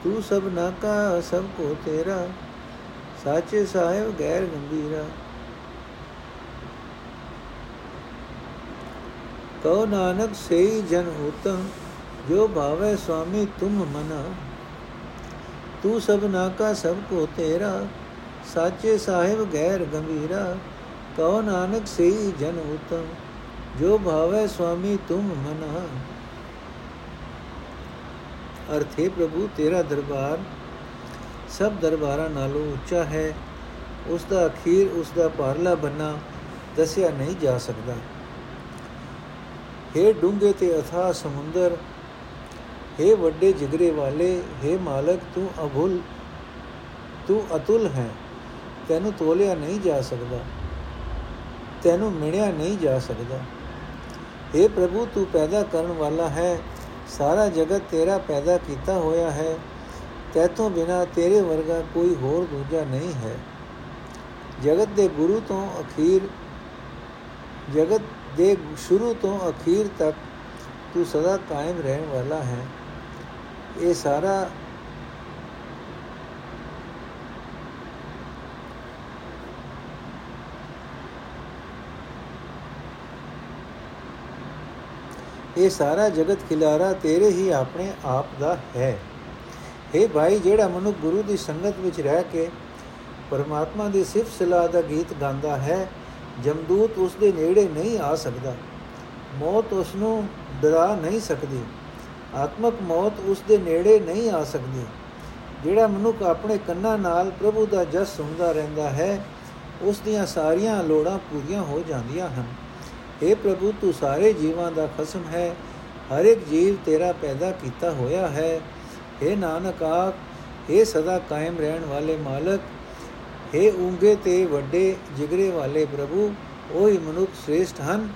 ਤੂੰ ਸਭ ਨਾਕਾ ਸਭ ਕੋ ਤੇਰਾ ਸਾਚੇ ਸਾਹਿਬ ਗੈਰ ਕਉ ਨਾਨਕ ਸਈ ਜਨ ਉਤਮ ਜੋ ਭਾਵੇ ਸੁਆਮੀ ਤੁਮ ਮਨਾ ਤੂੰ ਸਭ ਨਾਕਾ ਸਭ ਕੋ ਤੇਰਾ ਸਾਚੇ ਸਾਹਿਬ ਗੈਰ ਗੰਭੀਰਾ ਕਉ ਨਾਨਕ ਸਈ ਜਨ ਉਤਮ ਜੋ ਭਾਵੇ ਸੁਆਮੀ ਤੁਮ ਮਨਾ ਅਰਥੇ ਪ੍ਰਭੂ ਤੇਰਾ ਦਰਬਾਰ ਸਭ ਦਰਬਾਰਾਂ ਨਾਲੋਂ ਉੱਚਾ ਹੈ ਉਸ ਦਾ ਅਖੀਰ ਉਸ ਦਾ ਪਾਰਲਾ ਬੰਨਾ ਦੱਸਿਆ ਨਹੀਂ ਜਾ ਸਕਦਾ हे ਡੂੰਗੇ ਤੇ ਅਥਾ ਸਮੁੰਦਰ हे ਵੱਡੇ ਜਿਗਰੇ ਵਾਲੇ हे ਮਾਲਕ ਤੂੰ ਅਭੁਲ ਤੂੰ ਅਤੁਲ ਹੈ ਤੈਨੂੰ ਤੋਲਿਆ ਨਹੀਂ ਜਾ ਸਕਦਾ ਤੈਨੂੰ ਮਿਣਿਆ ਨਹੀਂ ਜਾ ਸਕਦਾ हे ਪ੍ਰਭੂ ਤੂੰ ਪੈਦਾ ਕਰਨ ਵਾਲਾ ਹੈ ਸਾਰਾ ਜਗਤ ਤੇਰਾ ਪੈਦਾ ਕੀਤਾ ਹੋਇਆ ਹੈ ਤੇਤੋਂ ਬਿਨਾ ਤੇਰੇ ਵਰਗਾ ਕੋਈ ਹੋਰ ਦੂਜਾ ਨਹੀਂ ਹੈ ਜਗਤ ਦੇ ਗੁਰੂ ਤੋਂ ਅਖੀਰ ਜਗਤ ਦੇ ਸ਼ੁਰੂ ਤੋਂ ਅਖੀਰ ਤੱਕ ਤੂੰ ਸਦਾ ਕਾਇਮ ਰਹਿਣ ਵਾਲਾ ਹੈ। ਇਹ ਸਾਰਾ ਇਹ ਸਾਰਾ ਜਗਤ ਖਿਲਾਰਾ ਤੇਰੇ ਹੀ ਆਪਣੇ ਆਪ ਦਾ ਹੈ। हे ਭਾਈ, ਜਿਹੜਾ ਮਨੁ ਗੁਰੂ ਦੀ ਸੰਗਤ ਵਿੱਚ ਰਹਿ ਕੇ ਪਰਮਾਤਮਾ ਦੀ ਸਿਫਤ ਸਲਾਹ ਦਾ ਗੀਤ ਗਾਉਂਦਾ ਹੈ ਜਮਦੂਤ ਉਸ ਦੇ ਨੇੜੇ ਨਹੀਂ ਆ ਸਕਦਾ ਮੌਤ ਉਸ ਨੂੰ ਡਰਾ ਨਹੀਂ ਸਕਦੀ ਆਤਮਕ ਮੌਤ ਉਸ ਦੇ ਨੇੜੇ ਨਹੀਂ ਆ ਸਕਦੀ ਜਿਹੜਾ ਮਨੁੱਖ ਆਪਣੇ ਕੰਨਾਂ ਨਾਲ ਪ੍ਰਭੂ ਦਾ ਜਸ ਸੁਣਦਾ ਰਹਿੰਦਾ ਹੈ ਉਸ ਦੀਆਂ ਸਾਰੀਆਂ ਲੋੜਾਂ ਪੂਰੀਆਂ ਹੋ ਜਾਂਦੀਆਂ ਹਨ हे ਪ੍ਰਭੂ ਤੂੰ ਸਾਰੇ ਜੀਵਾਂ ਦਾ ਖਸਮ ਹੈ ਹਰ ਇੱਕ ਜੀਵ ਤੇਰਾ ਪੈਦਾ ਕੀਤਾ ਹੋਇਆ ਹੈ हे ਨਾਨਕ ਆਖ हे ਸਦਾ ਕਾਇਮ ਰਹਿਣ ਵਾਲੇ ਮਾਲਕ हे ਉਂਗੇ ਤੇ ਵੱਡੇ ਜਿਗਰੇ ਵਾਲੇ ਪ੍ਰਭੂ ਉਹੀ ਮਨੁੱਖ ਸ੍ਰੇਸ਼ਟ ਹਨ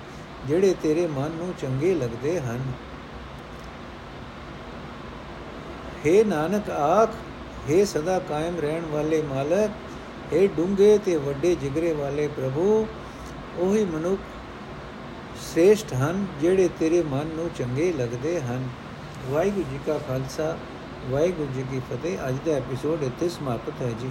ਜਿਹੜੇ ਤੇਰੇ ਮਨ ਨੂੰ ਚੰਗੇ ਲੱਗਦੇ ਹਨ हे ਨਾਨਕ ਆਖ हे ਸਦਾ ਕਾਇਮ ਰਹਿਣ ਵਾਲੇ ਮਾਲਕ हे ਡੂੰਗੇ ਤੇ ਵੱਡੇ ਜਿਗਰੇ ਵਾਲੇ ਪ੍ਰਭੂ ਉਹੀ ਮਨੁੱਖ ਸ੍ਰੇਸ਼ਟ ਹਨ ਜਿਹੜੇ ਤੇਰੇ ਮਨ ਨੂੰ ਚੰਗੇ ਲੱਗਦੇ ਹਨ ਵਾਹਿਗੁਰੂ ਜੀ ਕਾ ਖਾਲਸਾ ਵਾਹਿਗੁਰੂ ਜੀ ਕੀ ਫਤਿਹ ਅੱਜ ਦਾ ਐਪੀਸੋਡ ਇੱਥੇ ਸਮਾਪਤ ਹੈ ਜੀ